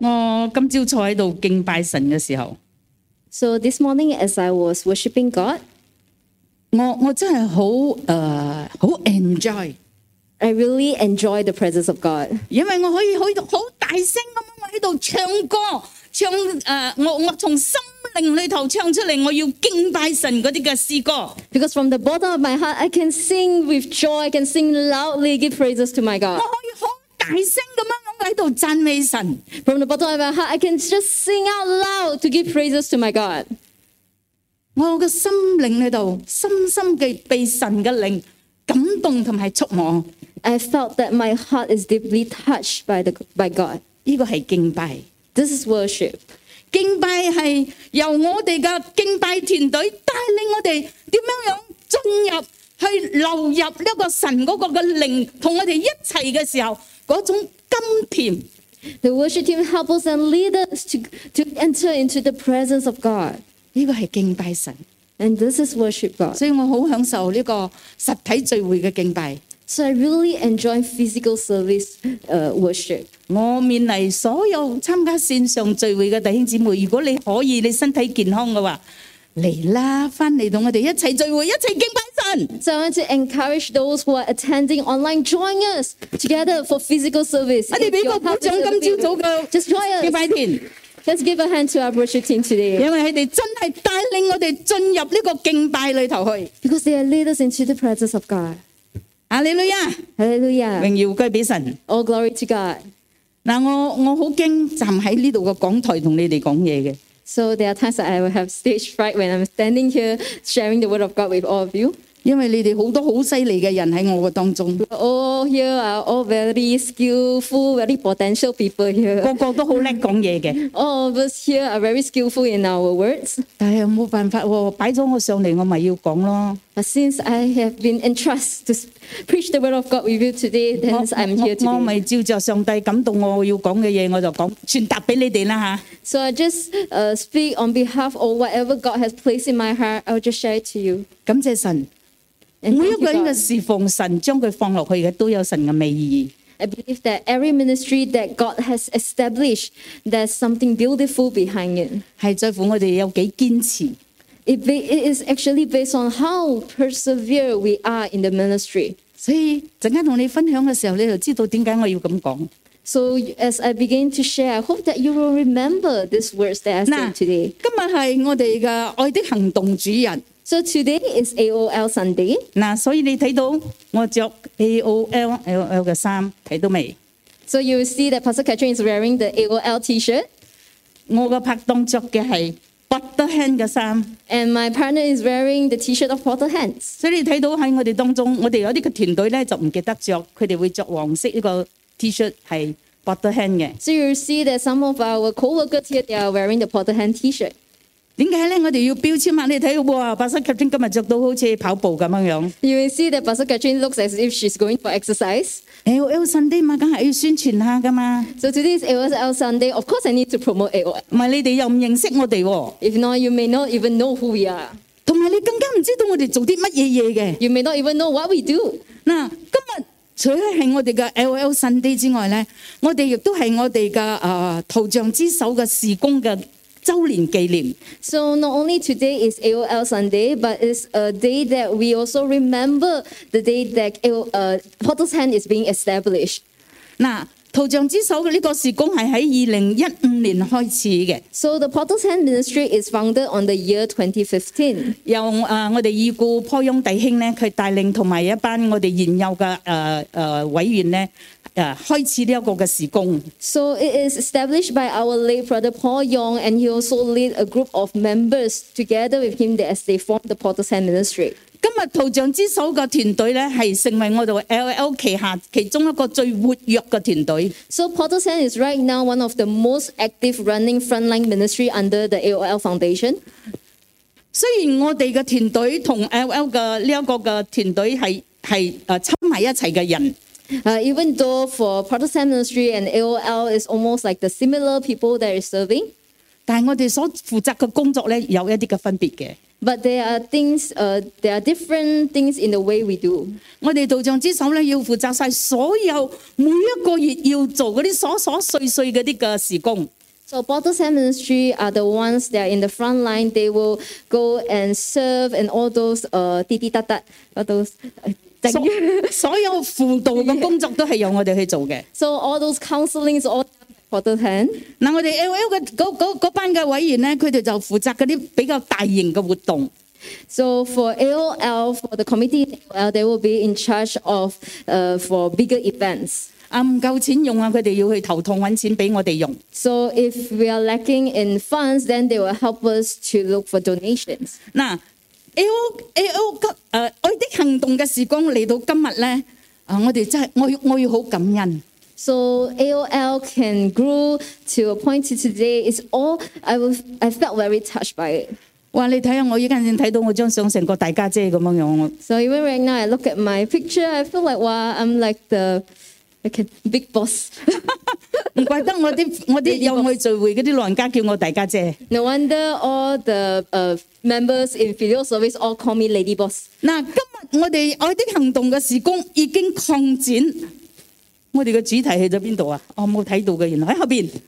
我今朝坐喺度敬拜神嘅時候， So this morning, as I was worshiping God, 我我真係好誒好 enjoy， I really enjoy the presence of God 因為我可以去到好大聲咁樣，我喺度唱歌，唱誒、呃我我從心 灵里头唱出嚟，我要敬拜神嗰啲嘅诗歌。 because from the bottom of my heart, I can sing with joy, I can sing loudly, give praises to my 我 God. 可以好大声咁样我喺度赞美神。 From the bottom of my heart, I can just sing out loud to give praises to my God. 我嘅心灵里度深深嘅被神嘅灵感动同埋触摸， I felt that my heart is deeply touched by the by God. 呢个系敬拜。 This is worship. 敬拜係由我哋嘅敬拜團隊帶領我哋點樣樣進入去流入呢個神嗰個嘅靈，同我哋一齊嘅時候嗰種甘甜。 The worship team help us and lead us to, to enter into the presence of God. 呢個係敬拜神， And this is worship God. 所以我好享受呢個實體聚會嘅敬拜。 So I really enjoy physical service uh, worship. 我勉勵所有參加線上聚會嘅弟兄姊妹，如果你可以，你身體健康嘅話，嚟啦，翻嚟同我哋一齊聚會，一齊敬拜神。 So I want to encourage those who are attending online, join us together for physical service. 我哋俾個 If 鼓 your 掌， heart is 今朝早嘅 Just join 敬 us. 拜團。 Let's give a hand to our worship team today 因為佢哋真係帶領我哋進入呢個敬拜裏頭去。 because they are lead us into the presence of God. 阿利路亞， Hallelujah. 榮耀歸俾神。 All glory to God. 嗱，我我好驚站喺呢度嘅講台同你哋講嘢嘅， So there are times that I will have stage fright when I'm standing here sharing the word of God with all of you. 因为你哋好多好犀利嘅人喺我嘅当中， All here are all very skillful, very potential people here. 个个都好叻讲嘢嘅。 All of us here are very skillful in our words. 但系冇办法喎，摆咗我上嚟，我咪要讲咯。 But since I have been entrusted to s- preach the word of God with you today, 我 then I'm here 我我 today. 咪照着上帝感动我要讲嘅嘢，我就讲传达俾你哋啦 So I just uh, speak on behalf of whatever God has placed in my heart. I'll just share it to you. 吓。感谢神， And 每一 thank 个 you, 人嘅 God. 侍奉，神将佢放落去嘅都有神嘅美意。 I believe that every ministry that God has established, there's something beautiful behind it. 系在乎我哋有几坚持。 It, ba- it is actually based on how persevere we are in the ministry. 所以阵间同你分享嘅时候，你就知道点解我要咁讲。 So as I begin to share, I hope that you will remember these words that I 嗱， said today. 今日系我哋嘅爱的行动主日。 so today is AOL Sunday. AOL L 嘅衫，睇到未？So you see that Pastor Catherine is wearing the AOL T-shirt。我嘅拍檔着嘅係 Potter Hand 嘅衫。And my partner is wearing the T-shirt of Potter Hands。所以你睇到喺我哋當中，我哋有啲嘅團隊咧就唔記得着，佢哋會着黃色呢個 T-shirt Potter Hand 嘅。So you see that some of our co-workers here they are wearing the Potter Hand T-shirt。點解咧？我哋要標籤啊！你睇哇，白色 Captain 今日着到好似跑步咁樣樣。 You will see that Pastor Catherine looks as if she's going for exercise. L L Sunday 嘛，梗係要宣傳下噶嘛。 So today is AOL Sunday. Of course, I need to promote AOL. 唔係你哋又唔認識我哋喎， If not, you may not even know who we are. 同埋你更加唔知道我哋做啲乜嘢嘢嘅。 You may not even know what we do. 嗱，今日除咗係我哋嘅 L L 聖地之外咧，我哋亦都係我哋嘅誒圖像之手嘅事工嘅 週年紀念。 So not only today is AOL Sunday, but it's a day that we also remember the day that AO, uh, Porter's Hand is being established. 嗱，圖像之手嘅呢個事工係喺二零一五年開始嘅， So the Porter's Hand Ministry is founded on the year 2015. 由誒、呃我哋已故坡翁弟兄咧，佢帶領同埋一班我哋現有嘅誒誒委員咧 誒開始呢一個嘅事工。 So it is established by our late brother Paul Young, and he also lead a group of members together with him as they form the Porter's Hand Ministry. 今日圖像之手嘅團隊咧，係成為我哋 L L 旗下其中一個最活躍嘅團隊。 So Porter's Hand is right now one of the most active running frontline ministry under the AOL Foundation. 雖然我哋嘅團隊同 L L 嘅呢一個嘅團隊係係誒親埋一齊嘅人， Uh, even though for Protestant ministry and AOL is almost like the similar people that is serving, 但系我哋所负责嘅工作咧有一啲嘅分别嘅。 But there are things, uh, there are different things in the way we do. 我哋道长之手咧，要负责晒所有每一个月要做嗰啲琐琐碎碎嗰啲嘅事工。 So Bottles Hand Ministry are the ones that are in the front line. They will go and serve and all those uh, 滴滴答答, all those. uh, 所所有輔導嘅工作都係由我哋去做嘅。 so all those counselings all Bottles Hand. 嗱，我哋 L L 嘅嗰嗰嗰班嘅委員咧，佢哋就負責嗰啲比較大型嘅活動。 So for AOL, for the committee, in AOL, they will be in charge of uh, for bigger events. 啊，唔夠錢用啊，佢哋要去頭痛揾錢俾我哋用。 So if we are lacking in funds, then they will help us to look for donations. 嗱 ，L L 誒愛的行動嘅時光嚟到今日咧，啊，我哋真係我要我要好感恩。 So AOL can grow to a point to today. It's all I was. I felt very touched by it. 哇！你睇下我依家先睇到我張相成個大家姐咁樣樣， So even right now, I look at my picture. I feel like wow, I'm like the like a big boss. 唔怪得我啲我啲有去聚會嗰啲老人家叫我大家姐。 no wonder all the uh, members in filial service all call me lady boss. 嗱，今日我哋愛的行動嘅時工已經擴展，我哋嘅主題去咗邊度啊？我冇睇到嘅，原來喺後邊 So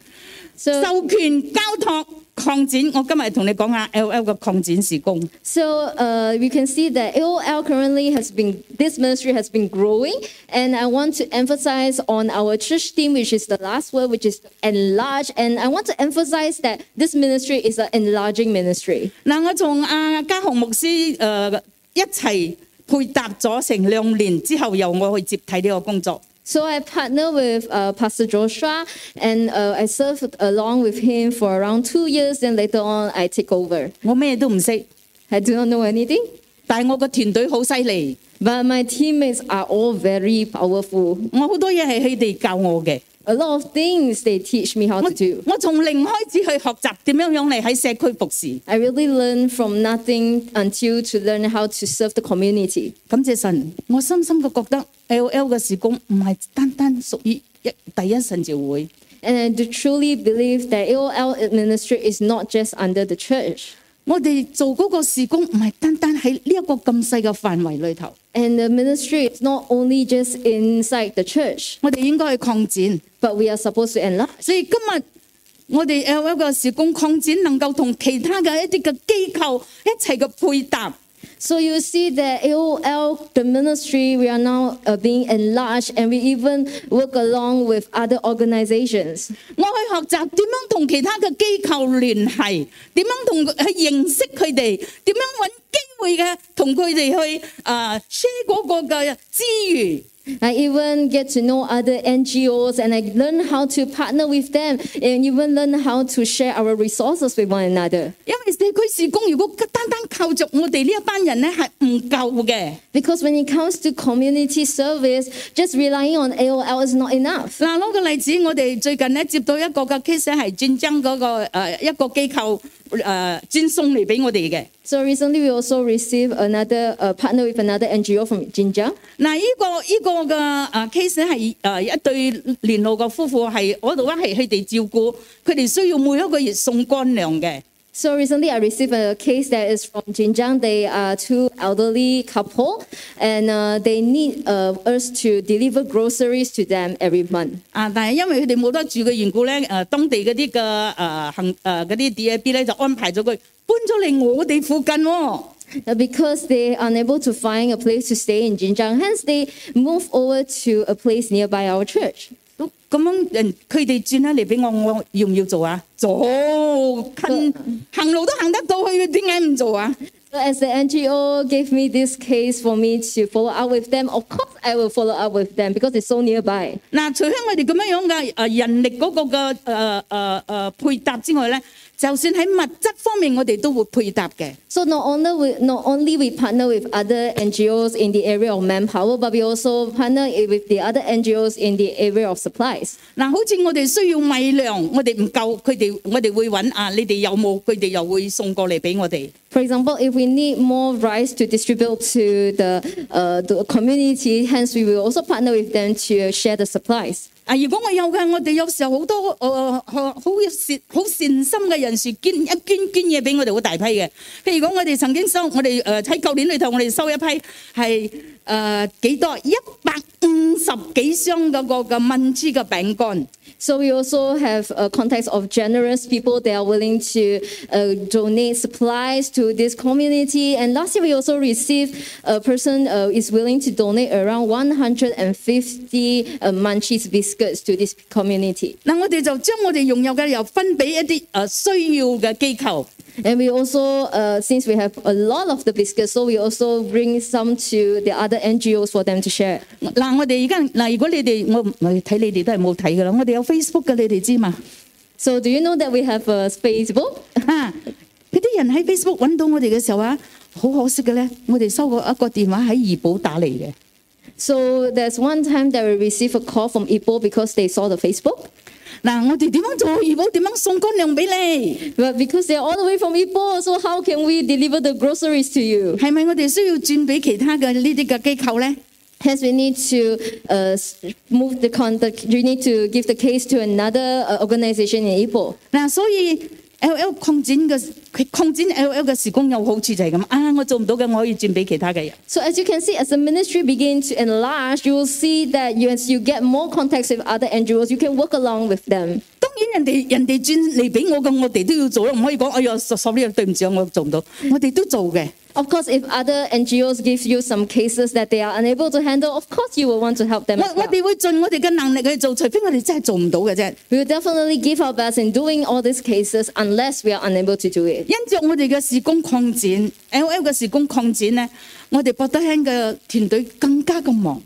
授權交託擴展。我今日同你講下 L L 嘅擴展時工。 So uh, we can see that AOL currently has been, this ministry has been growing. And I want to emphasize on our church team, which is the last word, which is enlarge. And I want to emphasize that this ministry is an enlarging ministry. 嗱，我同阿嘉雄牧師誒、呃一齊配搭咗成兩年之後，由我去接替呢個工作。 So I partner with uh, Pastor Joshua and uh, I served along with him for around two years. Then later on, I take over. 我咩都唔识， I do not know anything, 但系我个团队好犀利， but my teammates are all very powerful. 我好多嘢系佢哋教我嘅。 A lot of things they teach me how 我 to do. 我从零开始去学习点样样嚟喺社区服侍。 I really learned from nothing until to learn how to serve the community. 感谢神，我深深嘅觉得 L L 嘅事工唔系单单属于一第一神召会， And I do truly believe that AOL ministry is not just under the church. 我哋做嗰個事工唔係單單喺呢一個咁細嘅範圍裏頭， And the ministry is not only just inside the church, 我哋應該去擴展。 but we are supposed to enlarge. 所以今日我哋 L L 嘅事工擴展，能夠同其他嘅一啲嘅機構一齊嘅配搭。 So you see that AOL, the ministry, we are now uh, being enlarged and we even work along with other organizations. 我去学习点样同其他嘅机构联系，点样同佢去认识佢哋，点样揾机会嘅同佢哋去啊 share 嗰个嘅资源。 I even get to know other NGOs and I learn how to partner with them and even learn how to share our resources with one another. Because when it comes to community service, just relying on AOL is not enough. So case recently we also received another uh, partner with another NGO from Jinjang. 嘅誒 case 係誒一對年老嘅夫婦係嗰度咧係佢哋照顧，佢哋需要每一個月送乾糧嘅。 So recently I received a case that is from Jinjiang. They are two elderly couple and uh, they need uh, us to deliver groceries to them every month. 啊，但係因為佢哋冇得住嘅緣故咧，誒、當地嗰啲嘅誒行誒嗰啲 DAB 咧就安排咗佢搬咗嚟我哋附近喎、 Uh, Uh, because they are unable to find a place to stay in Jinjang, hence they move over to a place nearby our church. 咁樣人佢哋轉得嚟俾我，我要唔要做啊？做，行行路都行得到去，點解唔做啊？So as the NGO gave me this case for me to follow up with them, of course I will follow up with them because it's so nearby. 嗱，除咗我哋咁樣樣嘅誒人力嗰個嘅誒誒誒配搭之外咧，就算喺物质方面，我哋都会配搭嘅。 So not only we, not only we partner with other NGOs in the area of manpower, but we also partner with the other NGOs in the area of supplies. 嗱，好似我哋需要米粮，我哋唔够，佢哋我哋会揾啊，你哋有冇？佢哋又会送过嚟俾我哋。 For example, if we need more rice to distribute to the, uh, the community, hence we will also partner with them to share the supplies. 啊，如果我有嘅，我哋有時候好多誒好好善好善心嘅人士捐一捐捐嘢俾我哋好大批嘅。譬如講，我哋曾經收我哋誒喺舊年裏頭，我哋收一批係誒幾多一百五十幾箱嗰個嘅蚊滋嘅餅乾。 So we also have a context of generous people. that are willing to uh, donate supplies to this community. And last year we also received a person uh, is willing to donate around 150 uh, Munchy's biscuits to this community. And we also, uh, since we have a lot of the biscuits, so we also bring some to the other NGOs for them to share. Facebook 嘅，你哋知嘛？ So do you know that we have a Facebook? 啊，嗰啲人喺 Facebook 揾到我哋嘅時候啊，好可惜嘅咧，我哋收過一個電話喺怡保打嚟嘅。 So there's one time that we received a call from Ipoh because they saw the Facebook. 嗱，我哋點樣做怡保？點樣送乾糧俾你？ But because they're all the way from Ipoh, so how can we deliver the groceries to you? 係咪我哋需要轉俾其他嘅呢啲嘅機構咧？ Hence, we need to uh, s- move the contact. We need to give the case to another uh, organization in Ipoh. 嗱，所以 L L 扩展嘅扩展 L L 嘅时工有好处就系咁啊！我做唔到嘅，我可以转俾其他嘅人。 So as you can see, as the ministry begins to enlarge, you will see that you, as you get more contacts with other NGOs, you can work along with them. 当然人哋人哋转嚟俾我嘅，我哋都要做咯，唔可以讲哎呀，sorry 对唔住啊，我做唔到，我哋都做嘅。 Of course, if other NGOs give you some cases that they are unable to handle, of course you will want to help them 我 as 我 well. 哋会尽我哋嘅能力去做，除非我哋真系做唔到嘅啫。 We will definitely give our best in doing all these cases unless we are unable to do it. 因着我哋嘅事工扩展，L L 嘅事工扩展咧，我哋博德兴嘅团队更加咁忙。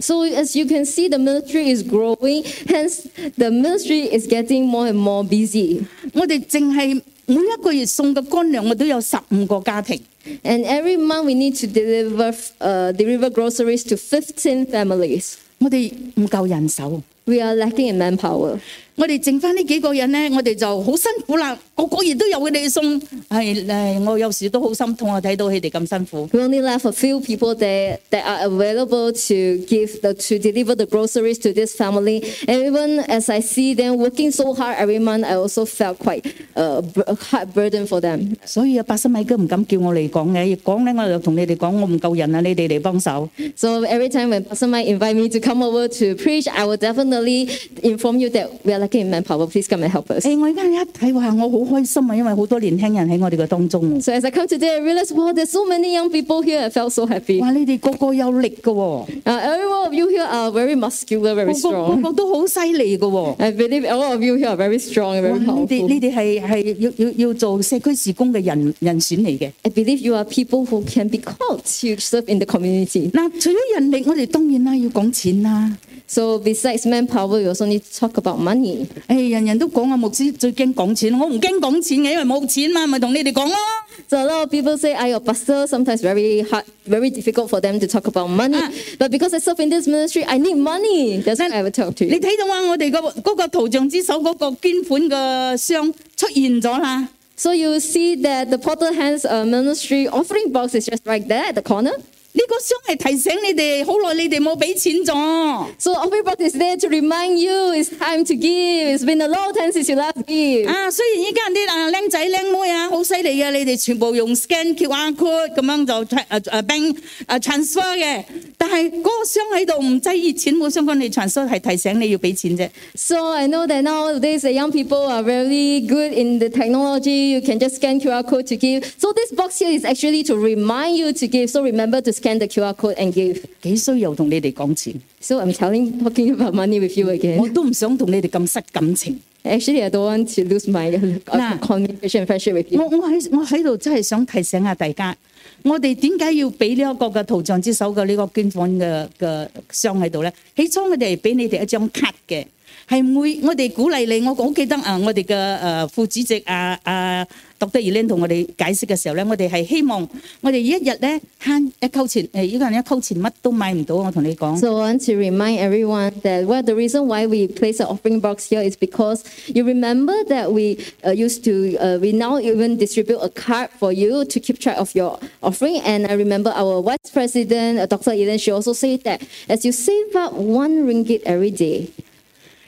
So as you can see, the ministry is growing. Hence, the ministry is getting more and more busy. 我哋净系 每一個月送嘅乾糧，我都有十五個家庭。 And every month we need to deliver uh, deliver groceries to 15 families. 我哋唔夠人手， We are lacking in manpower. 我哋剩翻呢几个人咧，我哋就好辛苦啦。个个月都有佢哋送，系诶，我有时都好心痛啊！睇到佢哋咁辛苦。 We only left a few people there that are available to give the, to deliver the groceries to this family. And even as I see them working so hard every month, I also felt quite uh, bur- a hard burden for them. 所以啊，八十米哥唔敢叫我嚟讲嘅，讲咧我就同你哋讲，我唔够人啊，你哋嚟帮手。 So every time when Pastor Mike invite me to come over to preach, I will definitely inform you that we are lacking in manpower. Please come and help us. 诶、我而家一睇话，我好开心啊，因为好多年轻人喺我哋嘅当中。 So as I come today, I realized, wow, there's so many young people here. I felt so happy. 哇！你哋个个有力嘅喎， Uh, every one of you here are very muscular, 个 very 个个 strong. 个都好犀利嘅喎。 I believe all of you here are very strong and 哇 very 你哋 powerful. 你哋系系要要要做社区事工嘅人人选嚟嘅。 I believe you are people who can be called to serve in the community. 嗱，除咗人力，我哋当然啦要讲钱啦。 So besides manpower, we also need to talk about money. 诶、人人都讲啊，牧师最惊讲钱，我唔惊讲钱嘅，因为冇钱嘛，咪同你哋讲咯。 So a lot of people say, I am a pastor. Sometimes very hard, very difficult for them to talk about money. Ah. But because I serve in this ministry, I need money. That's why I will talk to 你 you. 睇到啊，我哋个嗰个图像之手嗰个捐款嘅箱出现咗啦。 So you see that the Porter Hands uh, ministry offering box is just right there at the corner. 呢、个箱系提醒你哋，好耐你哋冇俾钱咗。 So offering box is there to remind you it's time to give. It's been a long time since you last give. 啊，虽然依家啲啊僆仔僆妹啊好犀利嘅，你哋全部用 scan QR code 咁样就诶诶 bank 诶 transfer 嘅，但系嗰个箱喺度唔挤热钱冇相干，你 transfer 系提醒你要俾钱啫。 So I know that nowadays the young people are very good in the technology. You can just scan QR code to give. So this box here is actually to remind you to give. So remember to scan the QR code and give. 幾衰又同你哋講錢， So I'm telling, talking about money with you 我 again. 都唔想同你哋咁失感情。 Actually, I don't want to lose my uh, Nah. communication and friendship with 我 you. 我喺我喺度真係想提醒下大家，我哋點解要俾呢一個嘅圖像之手嘅呢個捐款嘅嘅箱喺度咧？起初我哋係俾你哋一張卡嘅，係每我哋鼓勵你。我好記得啊，我哋嘅誒副主席啊啊 Dr. Elaine 同我哋解释嘅时候咧，我哋系希望我哋一日咧慳一沟钱，诶一个人一沟钱乜都买唔到。我同你讲。 So I want to remind everyone that well, the reason why we place an offering box here is because you remember that we uh, used to, uh, we now even distribute a card for you to keep track of your offering. And I remember our Vice President, uh, Dr. Eden, she also said that as you save up one ringgit every day,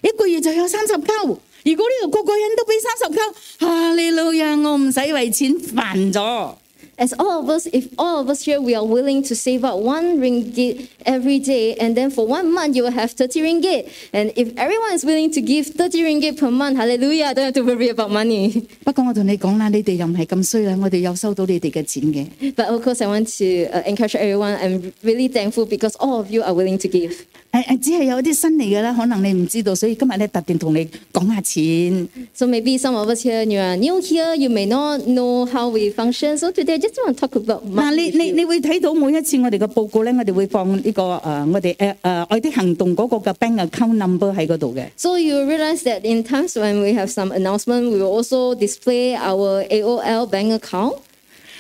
一个月就有三十沟。 如果呢度個個人都俾三十溝，哈利路亞，我唔使為錢煩咗。 As all of us, if all of us here, we are willing to save up one ringgit every day, and then for one month you will have 30 ringgit. And if everyone is willing to give 30 ringgit per month, hallelujah, don't have to worry about money. 不过我同你讲啦，你哋又唔系咁衰啦，我哋有收到你哋嘅钱嘅。 But of course, I want to uh, encourage everyone. I'm really thankful because all of you are willing to give. 诶诶，只系有啲新嚟嘅啦，可能你唔知道，所以今日咧特定同你讲下钱。 So maybe some of us here, you are new here, you may not know how we function. So today, I just want to talk about 嗱，你 money. 你你會睇到每一次我哋嘅報告咧，我哋會放呢、個誒、呃我哋誒誒愛的行動嗰個嘅 bank account number 喺嗰度嘅。 So you will realize that in times when we have some announcement, we will also display our AOL bank account.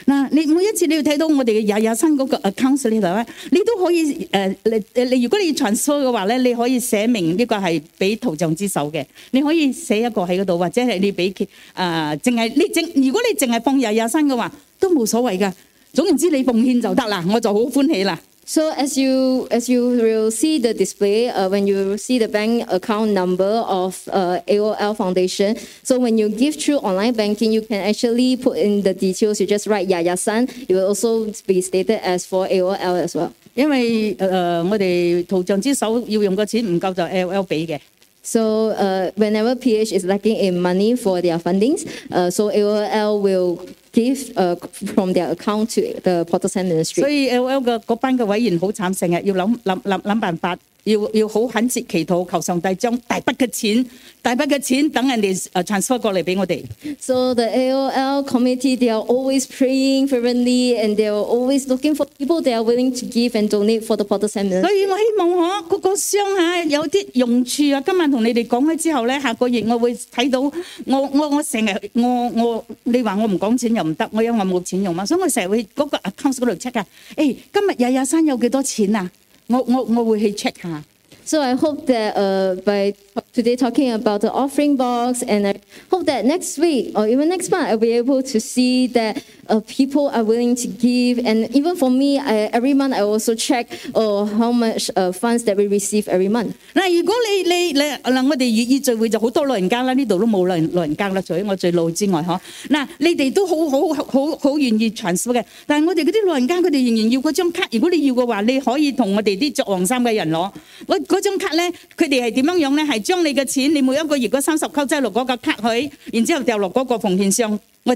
嗱，你每一次你要睇到我哋嘅廿廿三嗰個 account 呢度咧，你都可以誒、呃你誒你如果你要 transfer 嘅話咧，你可以寫明呢個係俾圖像之手嘅，你可以寫一個喺嗰度，或者係你俾誒淨係你淨如果你淨係放廿廿三嘅話， 都冇所谓噶。总言之，你奉献就得啦，我就好欢喜啦。 So as you as you will see the display uh, when you see the bank account number of uh, AOL Foundation. So when you give through online banking, you can actually put in the details. You just write Yaya San. It will also be stated as for AOL as well. 因为诶、呃我哋图像之手要用嘅钱唔够就 L L 俾嘅。 So uh, whenever PH is lacking in money for their fundings, uh, so AOL will give uh, from their account to the Portal Sand Ministry. 所以 L L 嘅嗰班嘅委員好慘，成日要諗諗諗諗辦法，要要好懇切祈禱，求上帝將大筆嘅錢、大筆嘅錢等人哋誒 transfer 過嚟俾我哋。 So the AOL committee, they are always praying fervently and they are always looking for people they are willing to give and donate for the Portal Sand 所 Ministry. 以我希望我嗰個商嚇有啲用處啊！今晚同你哋講咗之後咧，下個月我會睇到我我我成日我我你話我唔講錢又 唔得，我因為我冇錢用嘛，所以我成日會嗰個 account 嗰度 check 啊。誒，今日廿廿三有幾多錢啊？我我我會去 check 下。 So I hope that uh, by today talking about the offering box, and I hope that next week or even next month, I'll be able to see that uh, people are willing to give. And even for me, I, every month I also check uh, how much uh, funds that we receive every month. 嗱，如果你你你嗱，我哋粤语聚会就好多老人家啦，呢度都冇老人老人家啦，除咗我最老之外，嗬。嗱，你哋都好好好好愿意 transfer 嘅，但系我哋嗰啲老人家佢哋仍然要嗰张卡。如果你要嘅话，你可以同我哋啲着黄衫嘅人攞。嗰嗰张卡咧，佢哋系点样样咧？系 將你嘅錢，你每一個月嗰三十溝擠落嗰個卡去，然之後掉落嗰個奉獻箱， So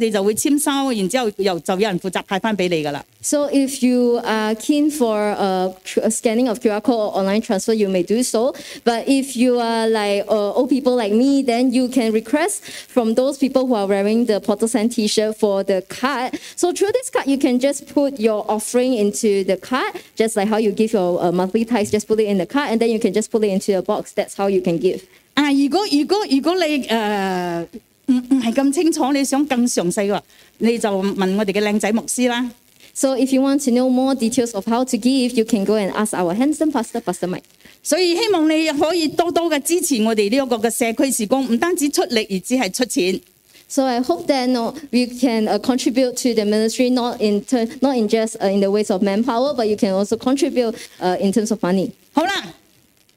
if you are keen for a scanning of QR code or online transfer, you may do so. But if you are like uh, old people like me, then you can request from those people who are wearing the Potter's Hand T-shirt for the card. So through this card, you can just put your offering into the card, just like how you give your uh, monthly tithes, just put it in the card, and then you can just put it into a box. That's how you can give. 啊！如果如果如果你誒、呃、唔唔係咁清楚，你想更詳細嘅話，你就問我哋嘅靚仔牧師啦。 So if you want to know more details of how to give, you can go and ask our handsome pastor, Pastor Mike. 所以希望你可以多多嘅支持我哋呢一個嘅社區事工，唔單止出力，而只係出錢。 So I hope that no, we can uh, contribute to the ministry not in ter- not in just uh, in the ways of manpower, but you can also contribute uh, in terms of money. 好啦，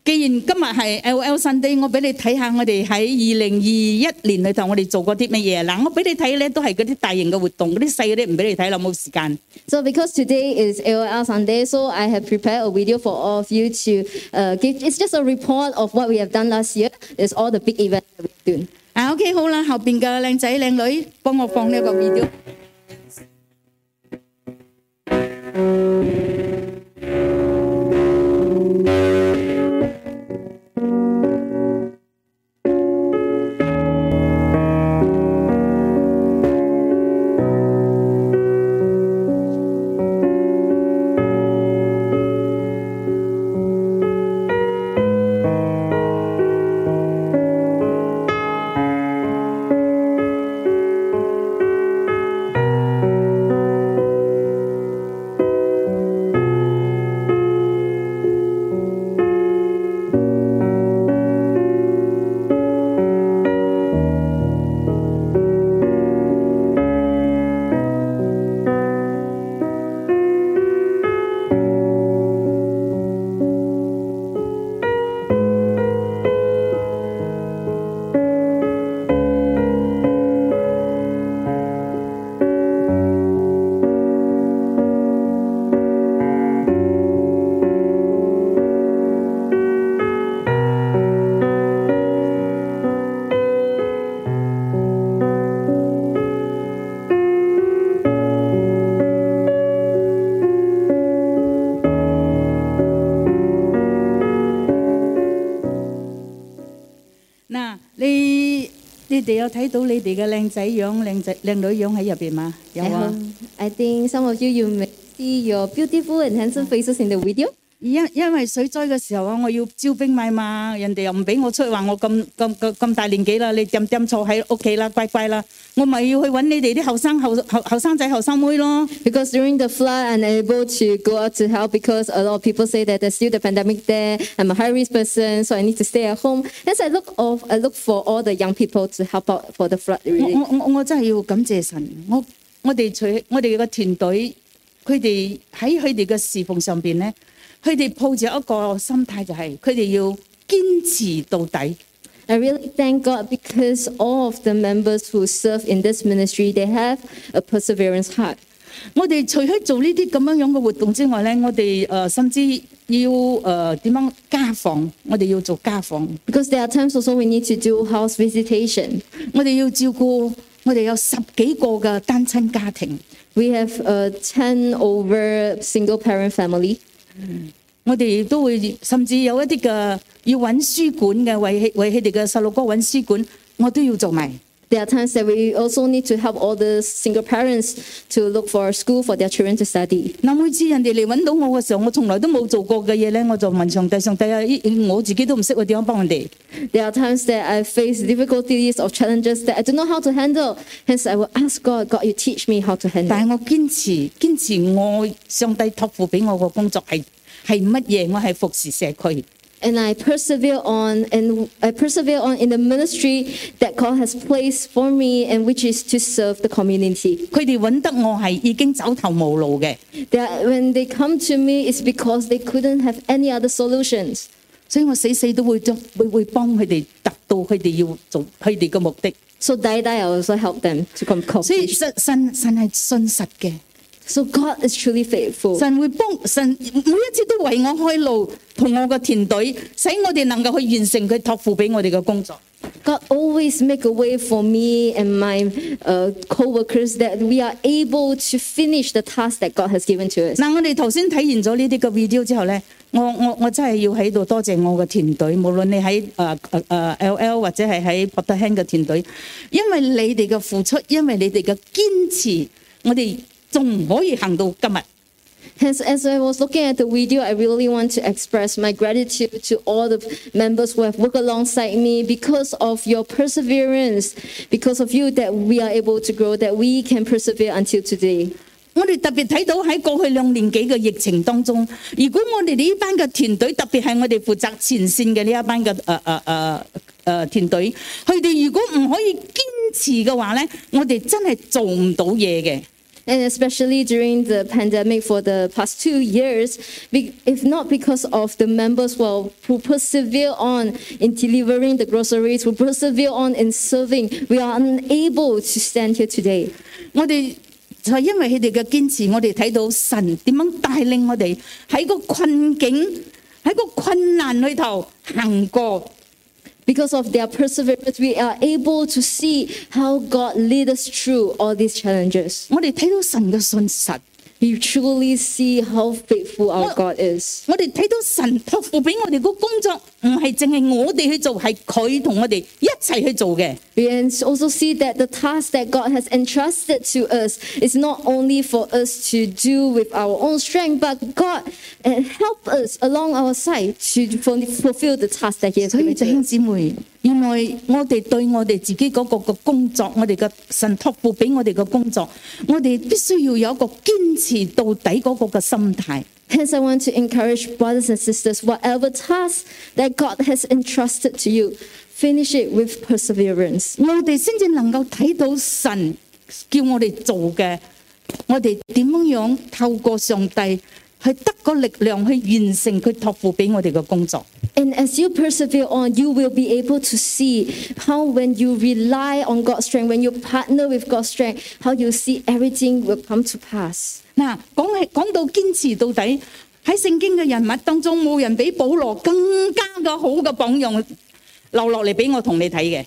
既然今日係 L L Sunday，我俾你睇下我哋喺二零二一年裏頭我哋做過啲乜嘢。嗱，我俾你睇咧都係嗰啲大型嘅活動，嗰啲細嗰啲唔俾你睇啦，冇時間。 So because today is AOL Sunday, so I have prepared a video for all of you to uh, give. It's just a report of what we have done last year. It's all the big events that we've done. 啊，OK，好啦，後邊嘅靚仔靚女幫我放呢個 video。 你哋有睇到你哋嘅靚仔樣、靚仔靚女樣喺入邊嘛？有 I, 啊 hope- I think some of you you may see your beautiful and handsome faces in the video. 因因為水災嘅時候啊，我要招兵買馬，人哋又唔俾我出去，話我咁咁咁咁大年紀啦，你掂掂坐喺屋企啦，乖乖啦，我咪要去揾你哋啲後生後後後生仔後生妹咯。 Because during the flood, I'm unable to go out to help because a lot of people say that there's still the pandemic there. I'm a high risk person, so I need to stay at home. As I look off, I look for all the young people to help out for the flood 我 relief. 我我我真係要感謝神，我我哋除我哋個團隊，佢哋喺佢哋嘅侍奉上邊咧， 佢哋抱住一个心态就系佢哋要坚持到底。 I really thank God because all of the members who serve in this ministry, they have a perseverance heart. 我哋除咗做呢啲咁样样嘅活动之外咧，我哋诶、呃甚至要诶点、样家访，我哋要做家访， Because there are times also we need to do house visitation. 我哋要照顾我哋有十几个嘅单亲家庭， We have a 10 over single parent family. 我哋亦都會甚至有一啲嘅要揾書館嘅，為佢為佢哋嘅細路哥揾書館，我都要做埋。 There are times that we also need to help all the single parents to look for a school for their children to study. 嗱，每次人哋嚟揾到我嘅时候，我从来都冇做过嘅嘢咧，我就问上帝：上帝啊，咦我自己都唔识我点样帮人哋。 There are times that I face difficulties or challenges that I don't know how to handle. Hence, I will ask God, God, you teach me how to handle. 但系我坚持坚持我上帝托付俾我个工作系系乜嘢？我系服侍社区。 And I persevere on, and I persevere on in the ministry that God has placed for me, and which is to serve the community. 佢哋揾得我系已经走投无路嘅， That when they come to me, it's because they couldn't have any other solutions. 所以我死死都会将会会帮佢哋达到佢哋要做佢哋嘅目的。 So die die, I also help them to come 所以 accomplish. 神神神系信实嘅， So God is truly faithful. 神會幫神每一次都為我開路，同我個團隊，使我哋能夠去完成佢託付俾我哋嘅工作。 God always make a way for me and my uh, co-workers that we are able to finish the task that God has given to us. 嗱，我哋頭先睇完咗呢啲嘅 video 之後咧，我我我真係要喺度多謝我嘅團隊，無論你喺誒誒誒 LL 或者係喺 Porter Hand 嘅團隊，因為你哋嘅付出，因為你哋嘅堅持，我哋 仲唔可以行到今日。 Hence, as I was looking at the video, I really want to express my gratitude to all the members who have worked alongside me because of your perseverance, because of you that we are able to grow, that we can persevere until today. 我哋特別睇到喺過去兩年幾嘅疫情當中，如果我哋呢班嘅團隊，特別係我哋負責前線嘅呢一班嘅誒誒誒誒團隊，佢哋如果唔可以堅持嘅話咧，我哋真係做唔到嘢嘅。 And especially during the pandemic for the past two years, be- if not because of the members who, are- who persevere on in delivering the groceries, who persevere on in serving, we are unable to stand here today. 我哋就系因为佢哋嘅坚持，我哋睇到神点样带领我哋喺个困境、喺个困难里头行过。 Because of their perseverance, we are able to see how God lead us through all these challenges. 我哋睇到神嘅信实， We truly see how faithful our Well- God is. 我哋睇到神托付俾我哋个工作，唔系净系我哋去做，系佢同我哋一齐去做嘅。 We can also see that the task that God has entrusted to us is not only for us to do with our own strength, but God uh, help us along our side to ful- fulfill the task that He has 所以 given 弟 to 兄 us. 姊妹， 原來我哋對我哋自己嗰個嘅工作，我哋嘅神託付俾我哋嘅工作，我哋必須要有一個堅持到底嗰個嘅心態。 Hence, I want to encourage brothers and sisters, whatever task that God has entrusted to you, finish it with perseverance. 我哋先至能夠睇到神叫我哋做嘅，我哋點樣樣透過上帝 去得個力量去完成佢託付俾我哋嘅工作。 And as you persevere on, you will be able to see how, when you rely on God's strength, when you partner with God's strength, how you see everything will come to pass. 嗱，講起講到堅持到底，喺聖經嘅人物當中，冇人比保羅更加嘅好嘅榜樣留落嚟俾我同你睇嘅。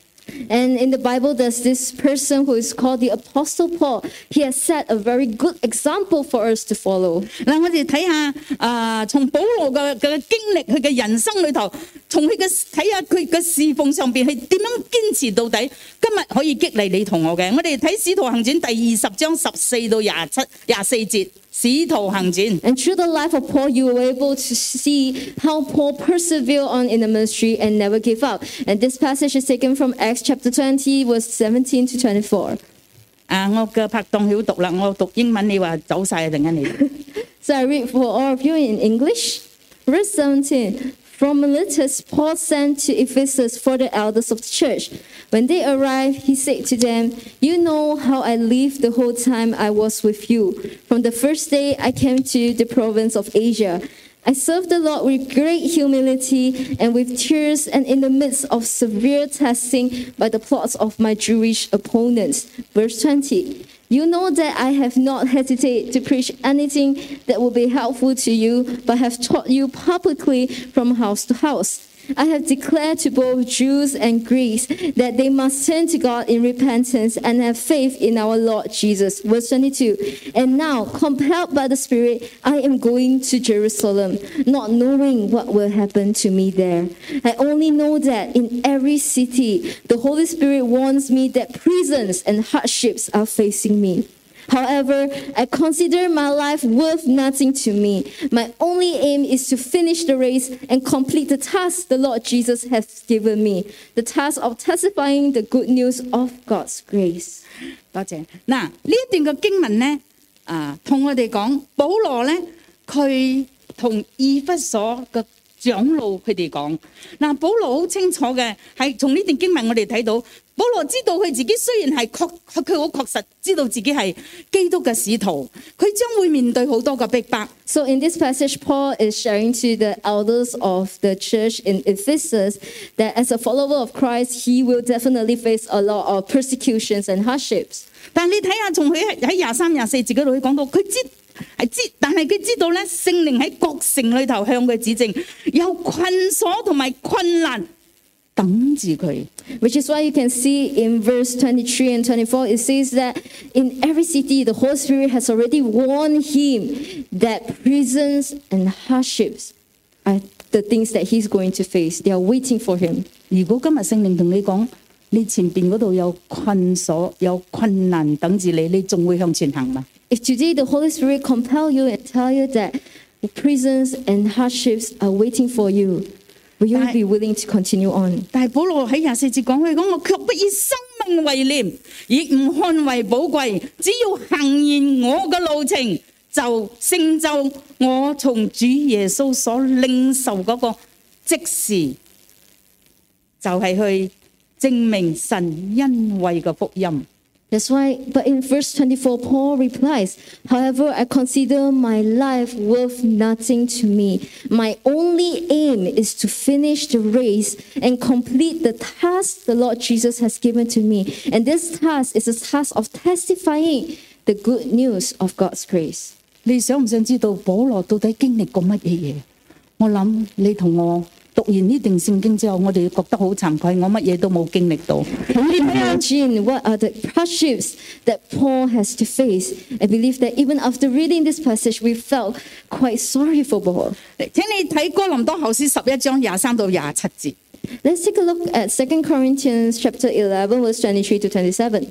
And in the Bible, there's this person who is called the Apostle Paul. He has set a very good example for us to follow. 嗱，我哋睇下啊，從保羅嘅嘅經歷，佢嘅人生裏頭，從 從佢嘅睇下佢嘅侍奉上邊係點樣堅持到底。今日可以激勵你同我嘅，我哋睇《使徒行傳》第二十章十四到廿七、廿四節，《 使徒行传》。 And through the life of Paul, you were able to see how Paul persevered on in the ministry and never gave up. And this passage is taken from Acts chapter 20, verse 17 to 24. 啊，我嘅拍档晓读啦，我读英文，你话走晒，阵间你。 So I read for all of you in English. Verse 17. From Miletus, Paul sent to Ephesus for the elders of the church. When they arrived, he said to them, You know how I lived the whole time I was with you. From the first day I came to the province of Asia. I served the Lord with great humility and with tears and in the midst of severe testing by the plots of my Jewish opponents. Verse 20. You know that I have not hesitated to preach anything that will be helpful to you, but have taught you publicly from house to house. I have declared to both Jews and Greeks that they must turn to God in repentance and have faith in our Lord Jesus. Verse 22. And now, compelled by the Spirit, I am going to Jerusalem, not knowing what will happen to me there. I only know that in every city, the Holy Spirit warns me that prisons and hardships are facing me. However, I consider my life worth nothing to me. My only aim is to finish the race and complete the task the Lord Jesus has given me the task of testifying the good news of God's grace. 多谢。嗱，呢一段嘅经文咧，啊，同我哋讲，保罗咧，佢同以弗所嘅 長老佢哋講，嗱，保羅好清楚嘅，係從呢段經文我哋睇到，保羅知道佢自己雖然係確，佢好確實知道自己係基督嘅使徒，佢將會面對好多嘅逼迫。 So, in this passage, Paul is sharing to the elders of the church in Ephesus that as a follower of Christ, he will definitely face a lot of persecutions and hardships. 但你睇下，從佢喺喺廿三、廿四節嗰度，佢講到佢知 係知，但係佢知道咧，聖靈喺各城裏頭向佢指正，有困鎖同埋困難等住佢。 Which is why you can see in verse 23 and 24, it says that in every city, the Holy Spirit has already warned him that prisons and hardships are the things that he's going to face. They are waiting for him. 如果今日聖靈同你講，你前邊嗰度有困鎖、有困難等住你，你仲會向前行嗎？ If today the Holy Spirit compel you and tell you that prisons and hardships are waiting for you, will you But- be willing to continue on? 但系保罗喺廿四节讲佢讲，我却不以生命为念，亦唔看为宝贵，只要行完我嘅路程，就成就我从主耶稣所领受嗰个即时，就系、去证明神恩惠嘅福音。 That's why, but in verse 24, Paul replies, However, I consider my life worth nothing to me. My only aim is to finish the race and complete the task the Lord Jesus has given to me. And this task is a task of testifying the good news of God's grace. 你想唔想知道保罗到底经历过乜嘢嘢？我谂你同我 读完呢段圣经之后，我哋觉得好惭愧，我乜嘢都冇经历到。 Can you imagine what are the hardships that Paul has to face? I believe that even after reading this passage, we felt quite sorry for Paul. 请你睇哥林多后书十一章廿三到廿七节。 Let's take a look at 2 Corinthians chapter 11, verse 23 to 27.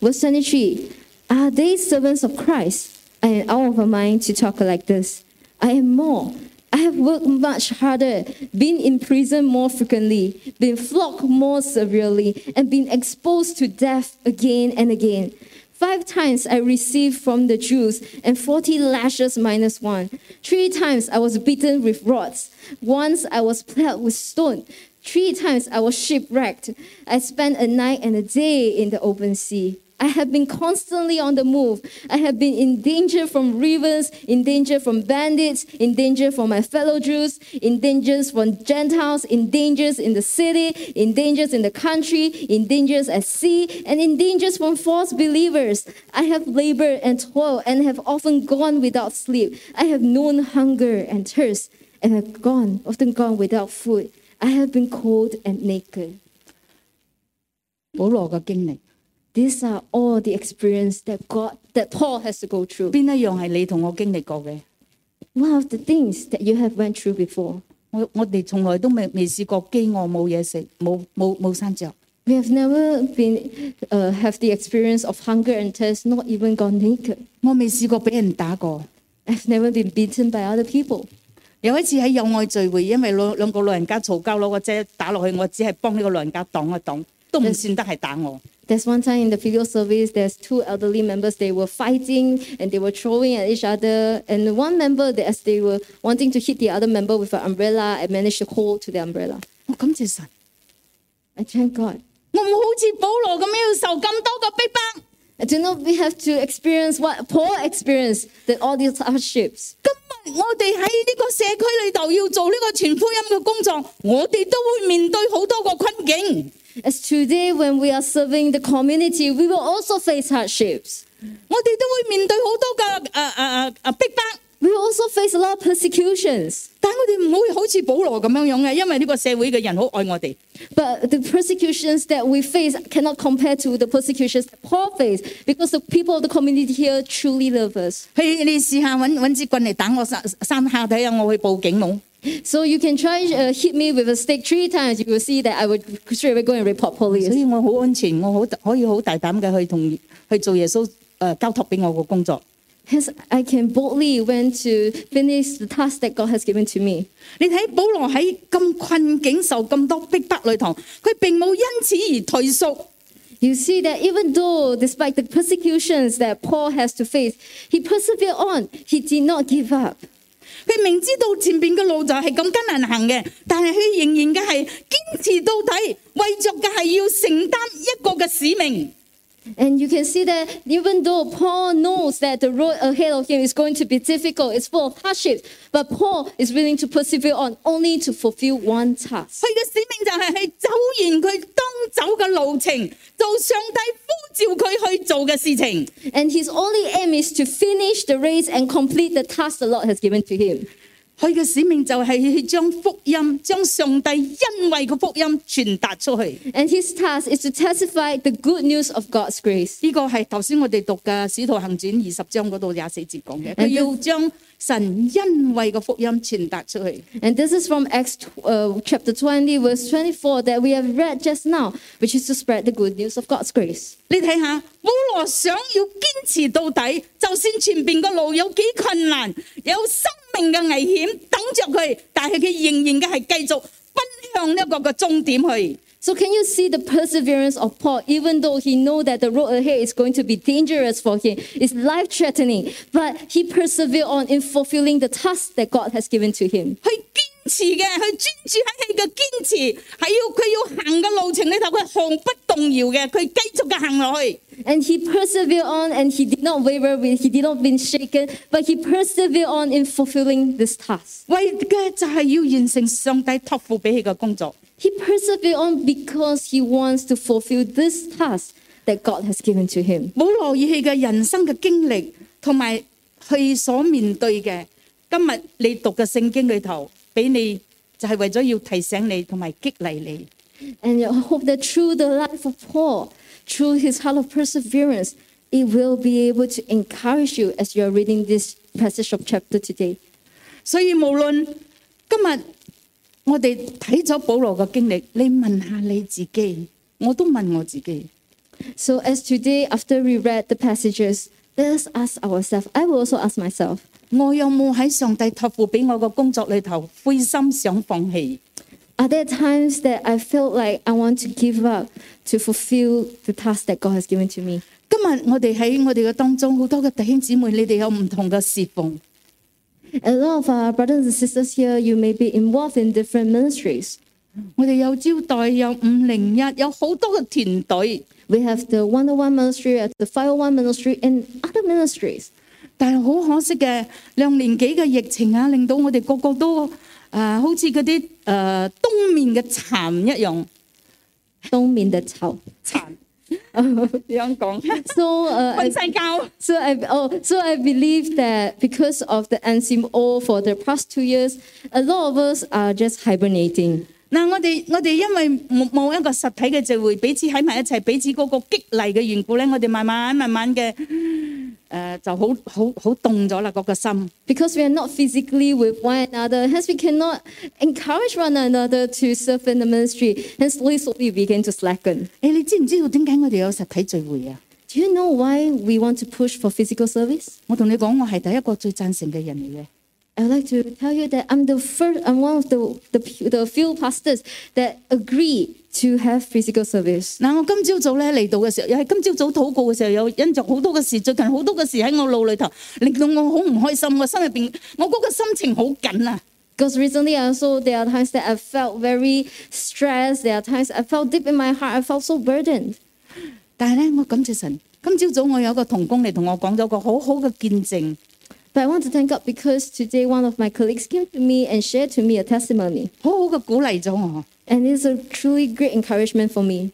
Verse 23 Are they servants of Christ? I am out of my mind to talk like this. I am more. I have worked much harder, been in prison more frequently, been flogged more severely, and been exposed to death again and again. Five times I received from the Jews, and 40 lashes minus one. Three times I was beaten with rods. Once I was pelted with stone. Three times I was shipwrecked. I spent a night and a day in the open sea. I have been constantly on the move. I have been in danger from rivers, in danger from bandits, in danger from my fellow Jews, in dangers from Gentiles, in dangers in the city, in dangers in the country, in dangers at sea, and in dangers from false believers. I have labored and toiled and have often gone without sleep. I have known hunger and thirst and have gone, often gone without food. I have been cold and naked. 保罗嘅经历， These are all the experience that God that Paul has to go through. 边一样系你同我经历过嘅？ One of the things that you have went through before. 我我哋从来都未未试过饥饿冇嘢食，冇冇冇山着。 We have never been uh, have the experience of hunger and thirst, not even gone naked. 我未试过俾人打过。 I've never been beaten by other people. 有一次喺友爱聚会，因为两两个老人家嘈交，攞个遮打落去，我只系帮呢个老人家挡一挡， 都唔算得系打我。 There's one time in the video service, there's two elderly members, they were fighting and they were throwing at each other. And one member, they- as they were wanting to hit the other member with an umbrella, I managed to hold to the umbrella. 我感谢神， I thank God. 我冇好似保罗咁样要受咁多个逼迫。 I do not we have to experience what Paul experienced, that all these hardships. 今日我哋喺呢个社区里头要做呢个传福音嘅工作，我哋都会面对好多个困境。 As today, when we are serving the community, we will also face hardships. 我哋都会面对好多嘅诶诶诶诶逼迫， We will also face a lot of persecutions. 但系我哋唔会好似保罗咁样样嘅，因为呢个社会嘅人好爱我哋。 But the persecutions that we face cannot compare to the persecutions that Paul faced because the people of the community here truly love us. 去你试下揾揾支棍嚟打我三三下睇下，我去报警冇？ So you can try uh, hit me with a stick three times. You will see that I would straight away go and report 所 police. 以我好安全，我好可以好大胆嘅去同去做耶稣诶、呃交托俾我个工作。 Hence, I can boldly went to finish the task that God has given to me. 你睇保罗喺咁困境受咁多逼迫里头，佢并冇因此而退缩。 You see that even though, despite the persecutions that Paul has to face, he persevered on. He did not give up. 佢明知道前边嘅路就系咁艰难行嘅，但系佢仍然嘅系坚持到底，为着嘅系要承担一个嘅使命。 And you can see that even though Paul knows that the road ahead of him is going to be difficult, it's full of hardships, but Paul is willing to persevere on only to fulfill one task. 佢嘅使命就系去走完佢当走嘅路程，做上帝呼召佢去做嘅事情。 And his only aim is to finish the race and complete the task the Lord has given to him. 佢嘅使命就係去將福音、將上帝恩惠嘅福音傳達出去。 And his task is to testify the good news of God's grace. 呢個係頭先我哋讀嘅《使徒行傳》二十章嗰度廿四節講嘅，佢 And 要將 神恩惠嘅福音傳達出去。 And this is from Acts uh, chapter 20, verse 24, that we have read just now, which is to spread the good news of God's grace. 你睇下，保羅想要堅持到底，就算前邊個路有幾困難，有生命嘅危險等着佢，但係佢仍然嘅係繼續奔向一個嘅終點去。 So can you see the perseverance of Paul, even though he know that the road ahead is going to be dangerous for him, it's life-threatening, but he persevered on in fulfilling the task that God has given to him. 去坚持嘅，去专注喺佢嘅坚持，系要佢要行嘅路程里头，佢毫不动摇嘅，佢继续嘅行落去。 And he persevered on and he did not waver, with- he did not be shaken, but he persevered on in fulfilling this task. 为嘅就系要完成上帝托付俾佢嘅工作。 He persevered on because he wants to fulfill this task that God has given to him. 保罗以佢嘅人生嘅经历同埋佢所面对嘅，今日你读嘅圣经里头，俾你就系为咗要提醒你同埋激励你。 And I hope that through the life of Paul, through his heart of perseverance, it will be able to encourage you as you are reading this passage of chapter today. 所以无论今日 我哋睇咗保羅嘅經歷，你問下你自己，我都問我自己， So, as today, after we read the passages, let us ask ourselves, I will also ask myself, 我有冇喺上帝託付俾我嘅工作裏頭灰心想放棄？ are there times that I felt like I want to give up to fulfill the task that God has given to me? 今日我哋喺我哋嘅當中，好多嘅弟兄姊妹，你哋有唔同嘅侍奉。 A lot of our brothers and sisters here, you may be involved in different ministries. 我哋有招待，有五零一，有好多嘅團隊。 We have the 101 ministry, uh, the 501 ministry, and other ministries. 但係好可惜嘅，兩年幾嘅疫情啊，令到我哋個個都誒、呃好似嗰啲誒冬眠嘅蠶一樣。東面的草。蠶點樣講？ so uh, I, so I oh so I believe that because of the MCO for the past two years, a lot of us are just hibernating. 嗱，我哋我哋因為冇冇一個實體嘅聚會，彼此喺埋一齊，彼此嗰個激勵嘅緣故咧，我哋慢慢慢慢嘅 誒就好好好凍咗啦，嗰個心。 Because we are not physically with one another, hence we cannot encourage one another to serve in the ministry. And slowly, slowly, we begin to slacken. 誒，你知唔知道點解我哋有實體聚會啊？ Do you know why we want to push for physical service? 我同你講，我係第一個最贊成嘅人嚟嘅。 I'd like to tell you that I'm the first, I'm one of the, the, the few pastors that agree to have physical service. 嗱，我今朝早咧嚟到嘅时候，又系今朝早祷告嘅时候，有因着好多嘅事，最近好多嘅事喺我脑里头，令到我好唔开心。我心入边，我嗰个心情好紧啊！ Because recently I also, there are times that I felt very stressed. There are times I felt deep in my heart. I felt so burdened. 但系咧，我感谢神，今朝早我有一个同工嚟同我讲咗个好好嘅见证， But I want to thank God because today one of my colleagues came to me and shared to me a testimony. 好好嘅鼓励咗我。 And it's a truly great encouragement for me.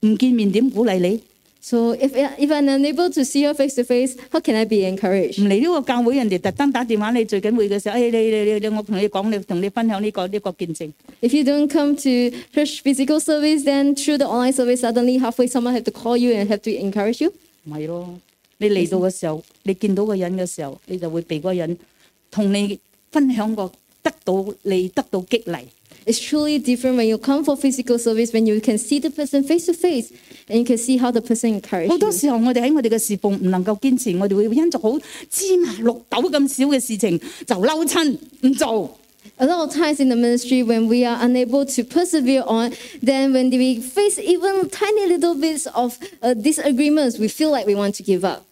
唔见面点鼓励你？ So if, if I'm unable to see her face to face, how can I be encouraged? 唔嚟呢个教会，人哋特登打电话你聚紧会嘅时候，诶、哎你你你你，我同你讲，你同你分享呢、个呢、个见证。 If you don't come to church physical service, then through the online service, suddenly halfway someone have to call you and have to encourage you. 唔系咯， 你嚟到嘅時候，你見到個人嘅時候，你就會被嗰個人同你分享個得到你得到激勵。 It's truly different when you come for physical service, when you can see the person face to face and you can see how the person 好 encourages 多 you. 時候我哋喺我哋嘅侍奉唔能夠堅持，我哋會因咗好芝麻綠豆咁少嘅事情就嬲親唔做。 A lot of times in the ministry, when we are unable to persevere on, then when we face even tiny little bits of uh, disagreements, we feel like we want to give up.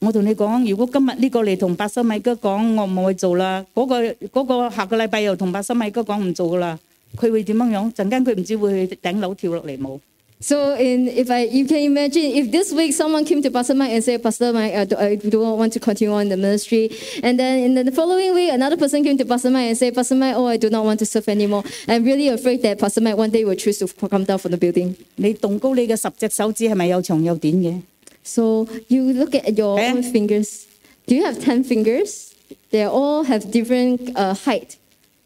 我同你讲，如果今日呢个嚟同白森米哥讲，我唔会做啦。嗰、个嗰、个下个礼拜又同白森米哥讲唔做噶啦，佢会点样样？阵间佢唔知会去顶楼跳落嚟冇。 So, in if I, you can imagine if this week someone came to Pastor Mike and said, Pastor Mike, I, do, I don't want to continue on the ministry, and then in the following week another person came to Pastor Mike and said, Pastor Mike, oh, I do not want to serve anymore. I'm really afraid that Pastor Mike one day will choose to come down from the building. 你动高你嘅十只手指系咪有长有短嘅？ So you look at your Eh? own fingers. Do you have ten fingers? They all have different uh, height.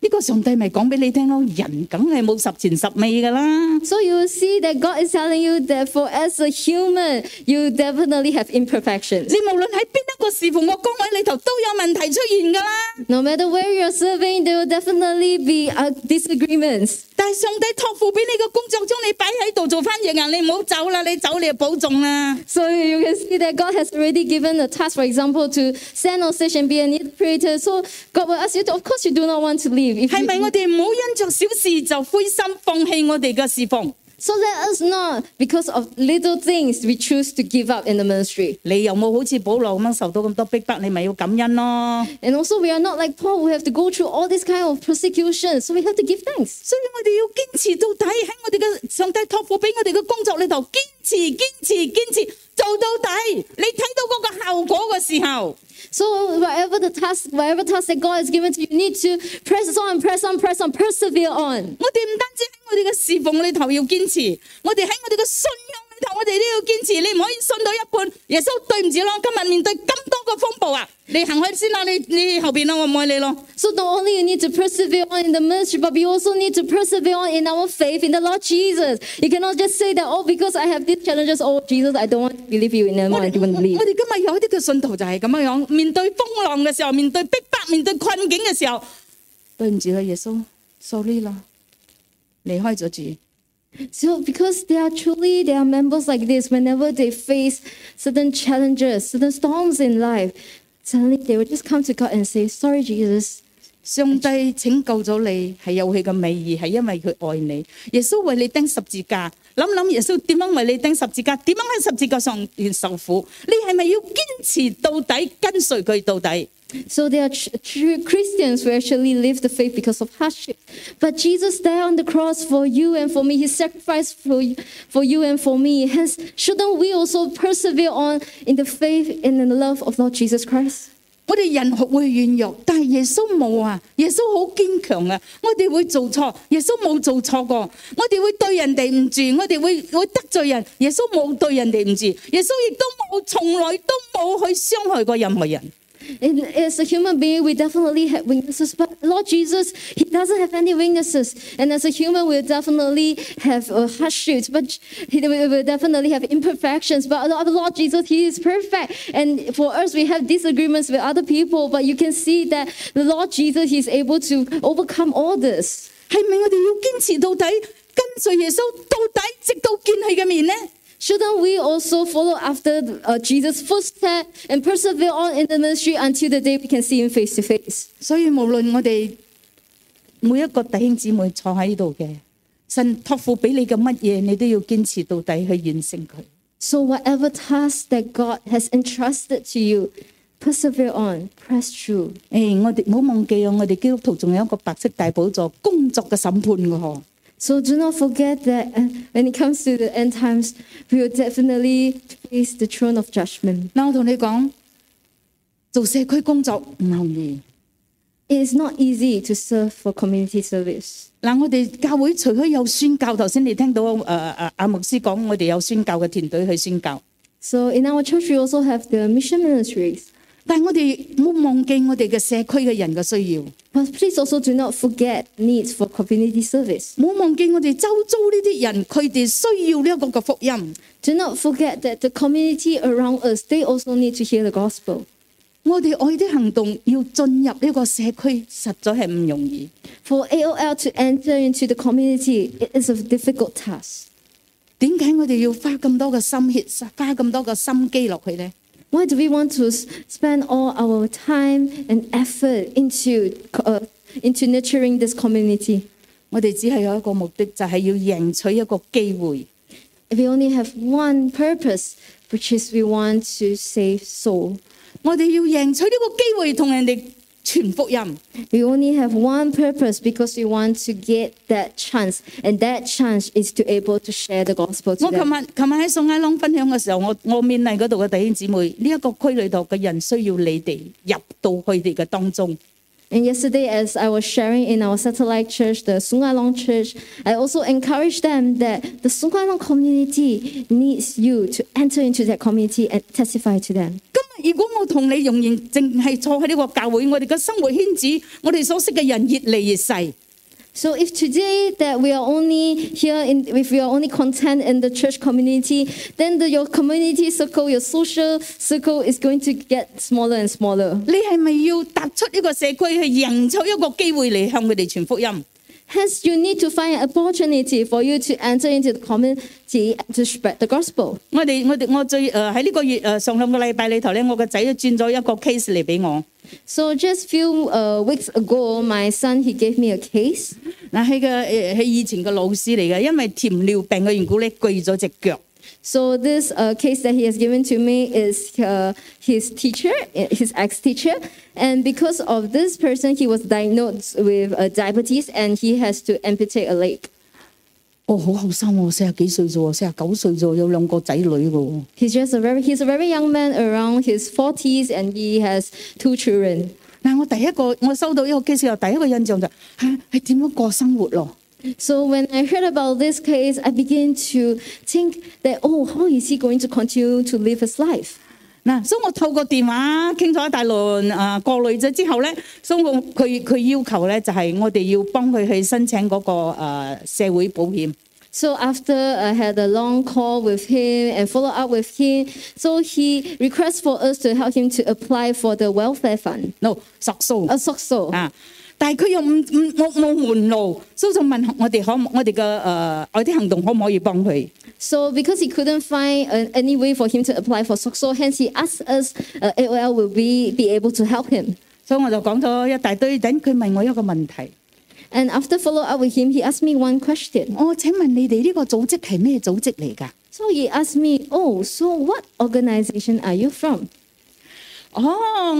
呢、个上帝咪讲俾你听咯，人梗系冇十全十美噶啦。 So you will see that God is telling you that for as a human, you definitely have imperfections. 你无论喺边一个侍奉嘅岗位里头都有问题出现噶啦。 No matter where you're serving, there will definitely be uh, disagreements. 但系上帝托付俾你嘅工作，将你摆喺度做翻译啊！你唔好走啦，你走你就保重啦。 So you can see that God has already given a task, for example, to stand on stage and be an interpreter. So God will ask you, to, of course, you do not want to leave. If 係咪 you- 我哋唔好因着小事就灰心放棄我哋嘅侍奉？ so let us not, because of little things, we choose to give up in the ministry. 你有冇好似保羅咁樣受到咁多逼迫？你咪要感恩咯。 And also, we are not like Paul who have to go through all this kind of persecution. So we have to give thanks. 所以我哋要堅持到底，喺我哋嘅上帝託付俾我哋嘅工作裏頭，堅持、堅持、堅持做到底。你睇到嗰個效果嘅時候， So whatever the task, whatever task that God has given to you, you need to press on, press on, press on, persevere on. 我哋唔单止喺我哋嘅侍奉里头要坚持，我哋喺我哋嘅信仰里 頭，我哋都要堅持。你唔可以信到一半，耶穌對唔住咯，今日面對咁多個風暴啊，你行開先啦，你你後邊啦，我唔愛你咯。 So not only you need to persevere on in the ministry, but you also need to persevere on in our faith in the Lord Jesus. You cannot just say that, oh, because I have these challenges, oh, Jesus, I don't want to believe you anymore, 我 I 哋 don't want to 我 leave. 哋今日有一啲嘅信徒就係咁樣樣，面對風浪嘅時候，面對逼迫、面對困境嘅時候，對唔住啦，耶穌，sorry 啦，離開咗主。 So because they are truly, they are members like this, whenever they face certain challenges, certain storms in life, suddenly they will just come to God and say, sorry, Jesus. 上帝拯救咗你系有佢嘅美意，系因为佢爱你。耶稣为你钉十字架， 谂谂耶稣点样为你钉十字架，点样喺十字架上面受苦，你系咪要坚持到底，跟随佢到底？ So they are tr- true Christians who actually live the faith because of hardship. But Jesus died on the cross for you and for me. He sacrificed for you, for you and for me. Hence, shouldn't we also persevere on in the faith and in the love of Lord Jesus Christ? 我哋人會軟弱，但係耶穌冇啊！耶穌好堅強啊！我哋會做錯，耶穌冇做錯過。我哋會對人哋唔住，我哋會會得罪人，耶穌冇對人哋唔住，耶穌亦都冇從來都冇去傷害過任何人。 And as a human being, we definitely have weaknesses, but Lord Jesus, He doesn't have any weaknesses. And as a human, we'll definitely have uh, hardships, but He will will definitely have imperfections. But Lord Lord Jesus, He is perfect. And for us, we have disagreements with other people, but you can see that the Lord Jesus, He's able to overcome all this. 系咪我哋要坚持到底，跟随耶稣到底，直到见佢嘅面呢？ Shouldn't we also follow after uh, Jesus' footsteps and persevere on in the ministry until the day we can see Him face to face? 所以无论我哋每一个弟兄姊妹坐喺度嘅，神托付俾你嘅乜嘢，你都要坚持到底去完成佢。 So, whatever task that God has entrusted to you, persevere on, press through. 诶、我哋唔好忘记啊！我哋基督徒仲有一个白色大宝座，工作嘅审判嘅嗬。 So, do not forget that uh, when it comes to the end times, we will definitely face the throne of judgment. 嗱，我同你讲，做社区工作唔容易。 It is not easy to serve for community service. 嗱，我哋教会除咗有宣教，头先你听到诶诶阿牧师讲，我哋有宣教嘅团队去宣教， So, in our church, we also have the mission ministries. 但係我哋唔好忘記我哋嘅社區嘅人嘅需要， But please also do not forget needs for community service. 唔好忘記我哋周遭呢啲人，佢哋需要呢一個嘅福音。 Do not forget that the community around us, they also need to hear the gospel. 我哋愛的行動要進入呢個社區，實在係唔容易。 For AOL to enter into the community, it is a difficult task. 點解我哋要花咁多嘅心血，花咁多嘅心機落去呢？ Why do we want to s- spend all our time and effort into, uh, into nurturing this community? 我哋只系有一个目的，就系、要赢取一个机会。 We only have one purpose, which is we want to save soul. 我哋要赢取呢个机会，同人哋 傳福音。 We only have one purpose because we want to get that chance, and that chance is to able to share the gospel to 我琴 them. 日琴日喺宋埃朗分享嘅時候，我我勉勵嗰度嘅弟兄姊妹，呢、一個區裏頭嘅人需要你哋入到佢哋嘅當中。 And yesterday, as I was sharing in our satellite church, the Sungai Long Church, I also encouraged them that the Sungai Long community needs you to enter into that community and testify to them. 如果我同你仍然淨係坐喺呢個教會，我哋嘅生活圈子，我哋所識嘅人越嚟越細。So if today that we are only here in, if we are only content in the church community, then the, your community circle, your social circle is going to get smaller and smaller. 你系咪要踏出呢个社区去赢取一个机会嚟向佢哋传福音？ Hence, you need to find an opportunity for you to enter into the community and to spread the gospel. 我哋我哋我最诶喺呢个月诶、呃上两个礼拜里头咧，我个仔都转咗一个 case 嚟俾我。 So just few uh, weeks ago, my son he gave me a case. 嗱，系嘅诶系以前嘅老师嚟嘅，因为甜尿病嘅缘故咧，锯咗只脚。 So this uh, case that he has given to me is uh, his teacher, his ex-teacher, and because of this person, he was diagnosed with uh, diabetes and he has to amputate a leg. 哦，好后生喎，四十几岁啫喎，四十九岁啫喎，有两个仔女嘅喎。 He's just a very he's a very young man, around his 40s, and he has two children. 嗱，我第一个我收到呢个 case 后，第一个印象就系系点样过生活咯。 So when I heard about this case, I began to think that oh, how is he going to continue to live his life? 嗱，所以我透过电话倾咗一大轮啊过滤咗之后咧，所以我佢佢要求咧就系我哋要帮佢去申请嗰、个、呃、社会保险。 So after I had a long call with him and follow up with him, so he requests for us to help him to apply for the welfare fund, no 索数 a SOCSO. 啊， 但系佢又唔唔冇冇门路，所以就问我哋可唔我哋嘅诶爱啲行动可唔可以帮佢？ So because he couldn't find uh, any way for him to apply for SOCSO, hence he asked us, uh, AOL will be, be able to help him. 所以我就讲咗一大堆，等佢问我一个问题。 And after follow up with him, he asked me one question. 我请问你哋呢个组织系咩组织嚟㗎？ So he asked me, oh, so what organization are you from? 哦，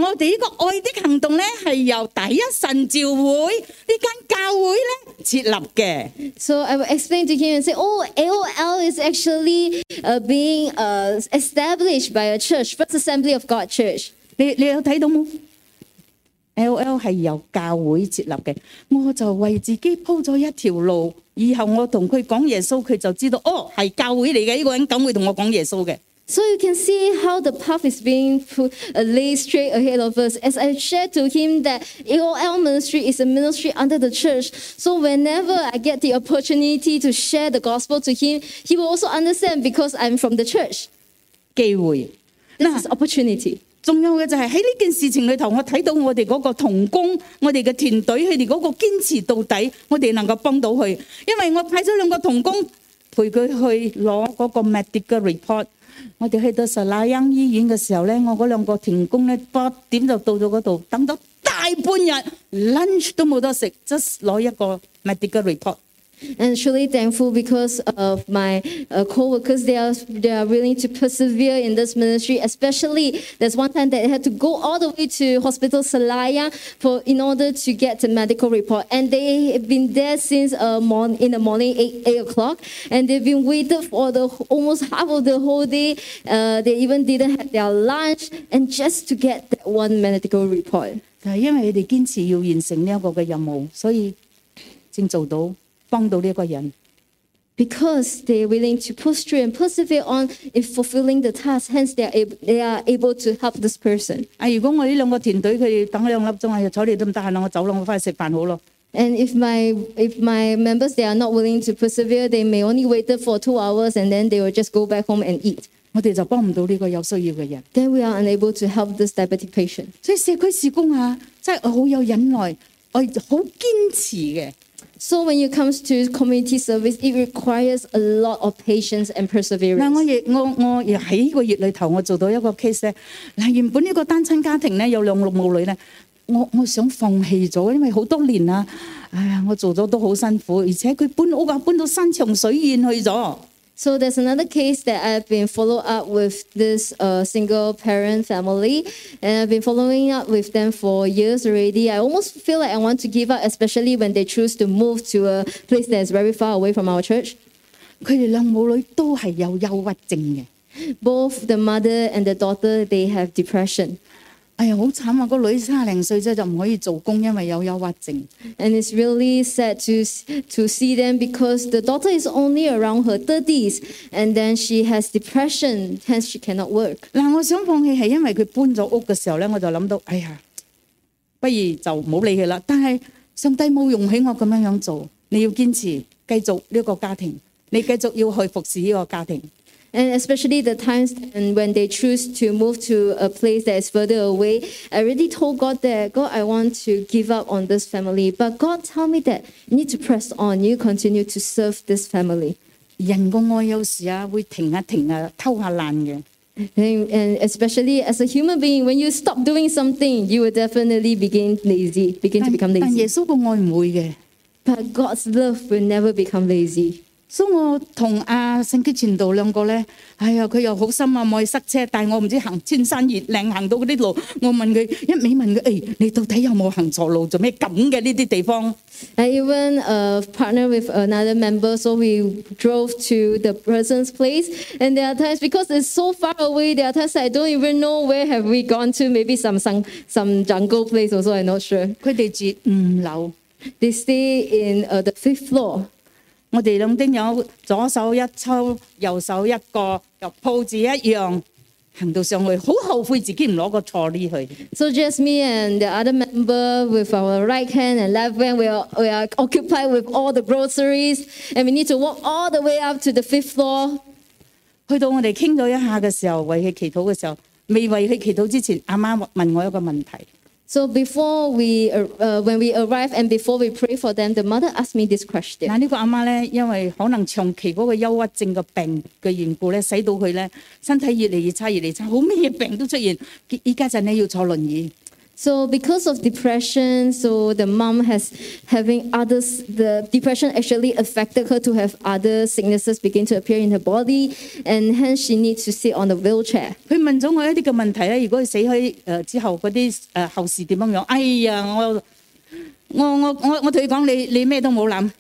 我哋呢個愛的行動咧係由第一神召會呢間教會咧設立嘅。 So I will explain to him and say, oh, AOL is actually uh, being uh, established by a church, First Assembly of God Church. 你你有睇到冇？L.L 係由教會設立嘅，我就為自己鋪咗一條路，以後我同佢講耶穌，佢就知道哦係教會嚟嘅，呢、個人咁會同我講耶穌嘅。 So you can see how the path is being put, uh, laid straight ahead of us. As I shared to him that AOL ministry is a ministry under the church. So whenever I get the opportunity to share the gospel to him, he will also understand because I'm from the church. 机会。 This 嗱 is opportunity. 仲有嘅就系喺呢件事情里头，我睇到我哋嗰个同工，我哋嘅团队，佢哋嗰个坚持到底，我哋能够帮到佢。因为我派咗两个同工陪佢去攞嗰个 medical report。 我哋去到實拉央醫院嘅時候咧，我嗰兩個團工咧八點就到咗嗰度，等咗大半日，lunch 都冇得食，just 攞一個 medical report。 and truly thankful because of my uh, co-workers. They are they are willing to persevere in this ministry. Especially there's one time that had to go all the way to Hospital Selayang for in order to get the medical report, and they have been there since uh, in the morning eight eight o'clock, and they've been waited for the almost half of the whole day. Uh, they even didn't have their lunch, and just to get that one medical report. 就係因為佢哋堅持要完成呢一個嘅任務，所以正做到。幫到呢一個人。 because they're willing to push through and persevere on in fulfilling the task. Hence, they are able, they are able to help this person. 啊！如果我呢兩個團隊佢哋等兩粒鐘，哎呀，睬你都唔得閒啦，我走啦，我翻去食飯好咯。 And if my if my members they are not willing to persevere, they may only wait for two hours and then they will just go back home and eat. 我哋就幫唔到呢個有需要嘅人。 Then we are unable to help this diabetic patient. 所以社區事工啊，真係好有忍耐，我好堅持嘅。 So when it comes to community service, it requires a lot of patience and 嗱， perseverance. 我亦我我亦喺呢個月裏頭，我做到一個 case 咧。嗱，原本呢個單親家庭咧有兩個母女咧，我我想放棄咗，因為好多年啦，哎呀，我做咗都好辛苦，而且佢搬屋啊，搬到山長水遠去咗。 So there's another case that I've been follow up with this uh, single parent family, and I've been following up with them for years already. I almost feel like I want to give up, especially when they choose to move to a place that is very far away from our church. 佢哋两母女都系有忧郁症嘅。 Both the mother and the daughter they have depression, 哎呀，好慘啊！個女三廿零歲啫，就唔可以做工，因為有憂鬱症。 and it's really sad to to see them because the daughter is only around her 30s, and then she has depression, hence she cannot work. 嗱，我想放棄係因為佢搬咗屋嘅時候咧，我就諗到，哎呀，不如就唔好理佢啦。但係上帝冇容許我咁樣樣做，你要堅持繼續呢個家庭，你繼續要去服侍呢個家庭。 And especially the times and when they choose to move to a place that is further away, I already told God that God, I want to give up on this family. But God tell me that you need to press on. You continue to serve this family. 人个爱有时啊会停下停下偷下懒嘅， And, and especially as a human being, when you stop doing something, you will definitely begin lazy, begin to 但 become 但耶 lazy. 稣个爱唔会嘅。 But God's love will never become lazy. 所以我同阿聖基傳道兩個咧，哎呀，佢又好心啊，冇去塞車，但係我唔知行穿山越嶺行到嗰啲路，我問佢一味問佢，誒、你到底有冇行錯路？做咩咁嘅呢啲地方？ I even uh, partnered with another member, so we drove to the person's place. And there are times because it's so far away, there are times I don't even know where have we gone to. Maybe some some, some jungle place, also I'm not sure. 佢哋住五樓， They stay in uh, the fifth floor. 我哋兩丁友左手一抽，右手一個，又鋪住一樣，行到上去，好後悔自己唔攞個錯呢去。 So just me and the other member with our right hand and left hand, we are, we are occupied with all the groceries, and we need to walk all the way up to the fifth floor. 去到我哋傾咗一下嘅時候，為佢祈禱嘅時候，未為佢祈禱之前，阿媽問我一個問題。 So before we, uh, uh, when we arrive and before we pray for them, the mother asked me this question. 嗱，呢個阿媽咧，因為可能長期嗰個憂鬱症嘅病嘅緣故咧，使到佢咧身體越嚟越差，越嚟越差，好咩病都出現。依家陣咧要坐輪椅， So because of depression, so the mom has having others. The depression actually affected her to have other sicknesses begin to appear in her body, and hence she needs to sit on the wheelchair. 佢问咗我一啲嘅问题咧。如果佢死喺诶、呃之后嗰啲诶后事点样样？哎呀，我我我我我同佢讲，你你咩都冇谂。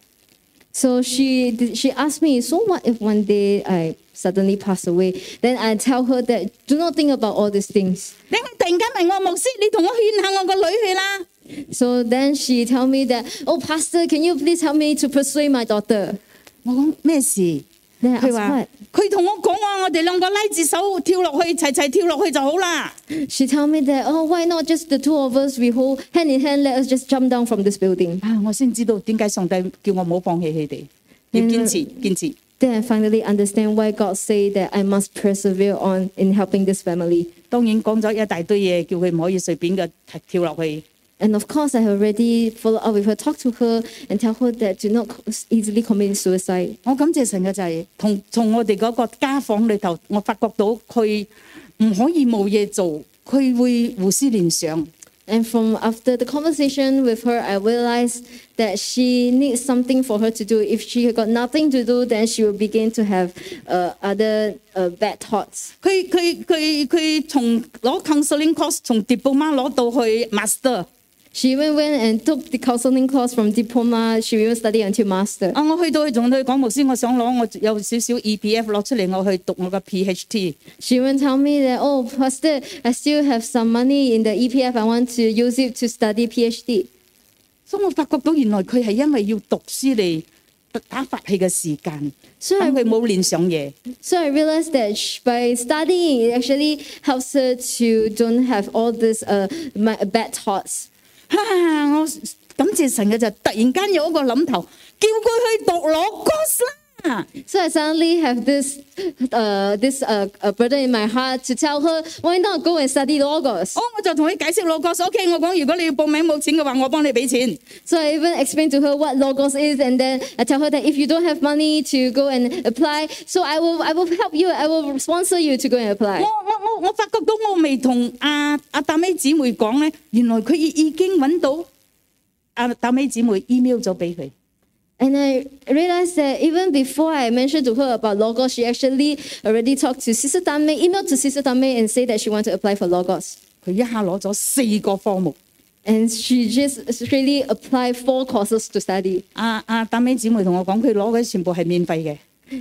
So she she asked me, so what if one day I suddenly pass away? Then I tell her that do not think about all these things. 你突然间问我牧师，你同我劝下我个女去啦。 So then she tell me that, oh pastor, can you please help me to persuade my daughter? 我讲咩事？ Then I 佢 asked 话 what? 佢同我讲话，我哋两个拉住手跳落去，齐齐跳落去就好啦。 She told me that, oh, why not just the two of us? We hold hand in hand, let us just jump down from this building. 啊！我先知道点解上帝叫我唔好放弃佢哋，要坚持坚持。 Then I finally understand why God say that I must persevere on in helping this family. 当然讲咗一大堆嘢，叫佢唔可以随便嘅跳落去。 And of course, I have already followed up with her, talk to her, and tell her that do not easily commit suicide. 我感谢神嘅就系、同从我哋嗰个家访里头，我发觉到佢唔可以冇嘢做，佢会胡思乱想。 And from after the conversation with her, I realized that she needs something for her to do. If she got nothing to do, then she will begin to have uh, other uh, bad thoughts. 佢佢佢佢从攞 counseling course 从 diploma 攞到去 master。 She even went and took the counseling course from diploma. She even studied until master. 啊！我去到去仲对佢讲牧师，我想攞我有少少 EPF 攞出嚟，我去读我嘅 PhD。 She even told me that, oh, Pastor, I still have some money in the EPF. I want to use it to study PhD. 所以我发觉到原来佢系因为要读书嚟打发气嘅时间，所以等佢冇乱想嘢。 So I realized that sh- by studying, it actually helps her to don't have all these uh, my- bad thoughts. 哈、我感謝神嘅就突然間有一個諗頭，叫佢去讀攞 course 啦。 So I suddenly have this uh, this uh, uh, burden in my heart to tell her, why not go and study logos? 哦，我就同佢解释攞 course。OK，我讲如果你要报名冇钱嘅话，我帮你俾钱。 So I even explained to her what logos is, and then I tell her that if you don't have money to go and apply, so I will I will help you. I will sponsor you to go and 我 apply. 我我我发觉到我未同阿阿达美姊妹讲咧，原来佢已已经揾到阿达美姊妹 email 咗俾佢。 And I realized that even before I mentioned to her about logos, she actually already talked to Sister Tame, emailed to Sister Tame, and said that she wanted to apply for logos. 佢一下攞咗四个科目。 And she just really applied four courses to study. 阿阿达美姊妹同我讲，佢攞嘅全部系免费嘅。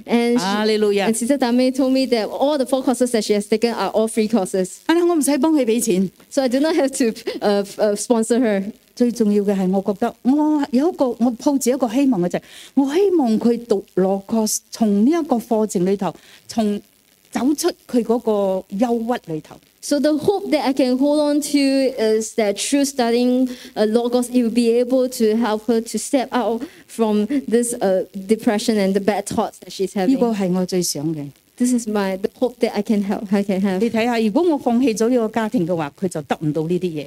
And, she- Hallelujah and Sister Tame told me that all the four courses that she has taken are all free courses. 啊，我唔使帮佢俾钱。 So I do not have to uh, f- uh, sponsor her. 最重要嘅係，我覺得我有一個我抱住一個希望嘅就係，我希望佢讀攞 course，從呢一個課程裏頭，從走出佢嗰個憂鬱裏頭。 So the hope that I can hold on to is that through studying uh, logos, it will be able to help her to step out from this uh, depression and the bad thoughts that she's 呢 having. 個係我最想嘅。 This is my the hope that I can help. I can have. 你睇下，如果我放棄咗呢個家庭嘅話，佢就得唔到呢啲嘢。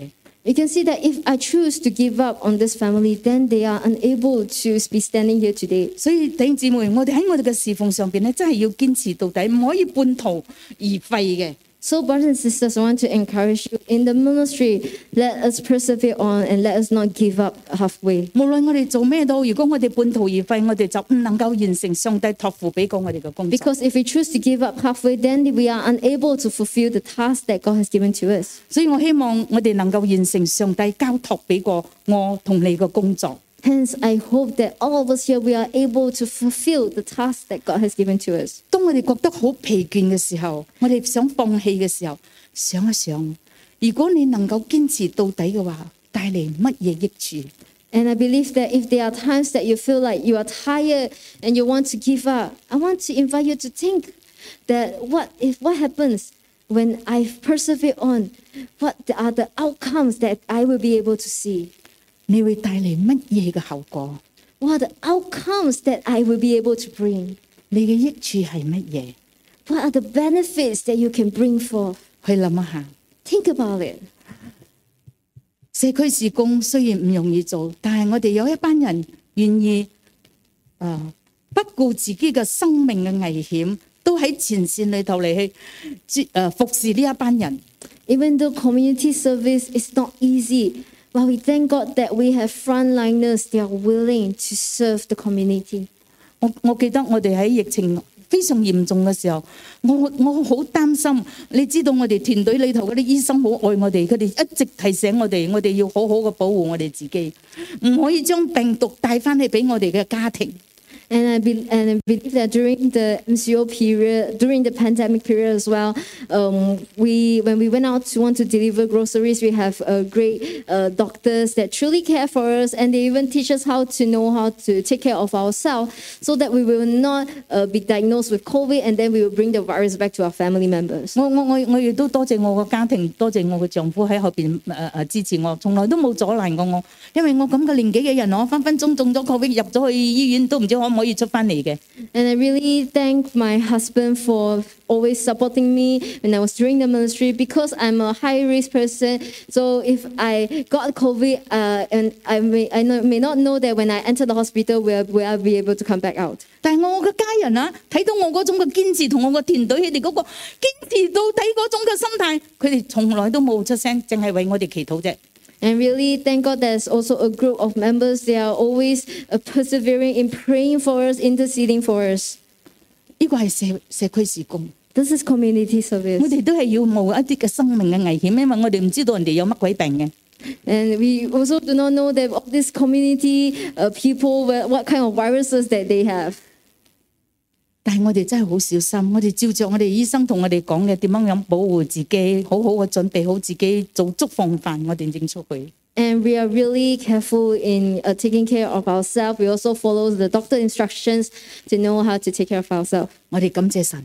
You can see that if I choose to give up on this family, then they are unable to be standing here today. 所以弟兄姊妹，我哋喺我哋嘅侍奉上边咧，真系要坚持到底，唔可以半途而废嘅。 So, brothers and sisters, I want to encourage you in the ministry. Let us persevere on and let us not give up halfway. 无论我哋做咩都好，如果我哋半途而废，我哋就唔能够完成上帝托付俾过我哋嘅工作。 Because if we choose to give up halfway, then we are unable to fulfill the task that God has given to us. 所以我希望我哋能够完成上帝交托俾过我同你嘅工作。 Hence, I hope that all of us here we are able to fulfill the task that God has given to us. 当我哋觉得好疲倦嘅时候，我哋想放弃嘅时候，想一想，如果你能够坚持到底嘅话，带嚟乜嘢益处？ And I believe that if there are times that you feel like you are tired and you want to give up, I want to invite you to think that what if what happens when I persevere on? What are the outcomes that I will be able to see? 你會帶嚟乜嘢嘅後果？ What are the outcomes that I will be able to bring? 你嘅益處係乜嘢？ What are the benefits that you can bring forth? 去諗一下。 Think about it. 社區事工雖然唔容易做，但係我哋有一班人願意，誒、不顧自己嘅生命嘅危險，都喺前線裏頭嚟去接誒、服侍呢一班人。 Even though community service is not easy, but we thank God that we have frontliners that are willing to serve the community. 我我記得我哋喺疫情非常嚴重嘅時候，我我好擔心。你知道我哋團隊裏頭嗰啲醫生好愛我哋，佢哋一直提醒我哋，我哋要好好嘅保護我哋自己，唔可以將病毒帶翻去俾我哋嘅家庭。 And I, be, and I believe that during the MCO period, during the pandemic period as well, um, we when we went out to want to deliver groceries, we have uh, great uh, doctors that truly care for us, and they even teach us how to know how to take care of ourselves, so that we will not uh, be diagnosed with COVID, and then we will bring the virus back to our family members. 我我我我亦都多谢我个家庭，多谢我嘅丈夫喺后边诶诶支持我，从来都冇阻拦过我。因为我咁嘅年纪嘅人，我分分钟中咗 Covid 入咗去医院，都唔知可唔 可以出翻嚟嘅。 And I really thank my husband for always supporting me when I was doing the ministry because I'm a high risk person. So if I got COVID, uh, and I may I know, may not know that when I enter the hospital, will will I be able to come back out? 但係我嘅家人啊，睇到我嗰種嘅堅持同我個團隊佢哋嗰個堅持到底嗰種嘅心態，佢哋從來都冇出聲，淨係為我哋祈禱啫。 And really thank God there's also a group of members. They are always uh, persevering in praying for us, interceding for us. 呢个系社社区事工， This is community 我 service. 哋都系要冒一啲嘅生命嘅危险，因为我哋唔知道人哋有乜鬼病嘅。 And we also do not know that of this community uh, people, where- what kind of viruses that they have. 但係我哋真係好小心，我哋照着我哋醫生同我哋講嘅點樣樣保護自己，好好嘅準備好自己，做足防範，我哋整出去。 And we are really careful in uh, taking care of ourselves. We also follow the doctor instructions to know how to take care of ourselves. 我哋感謝神，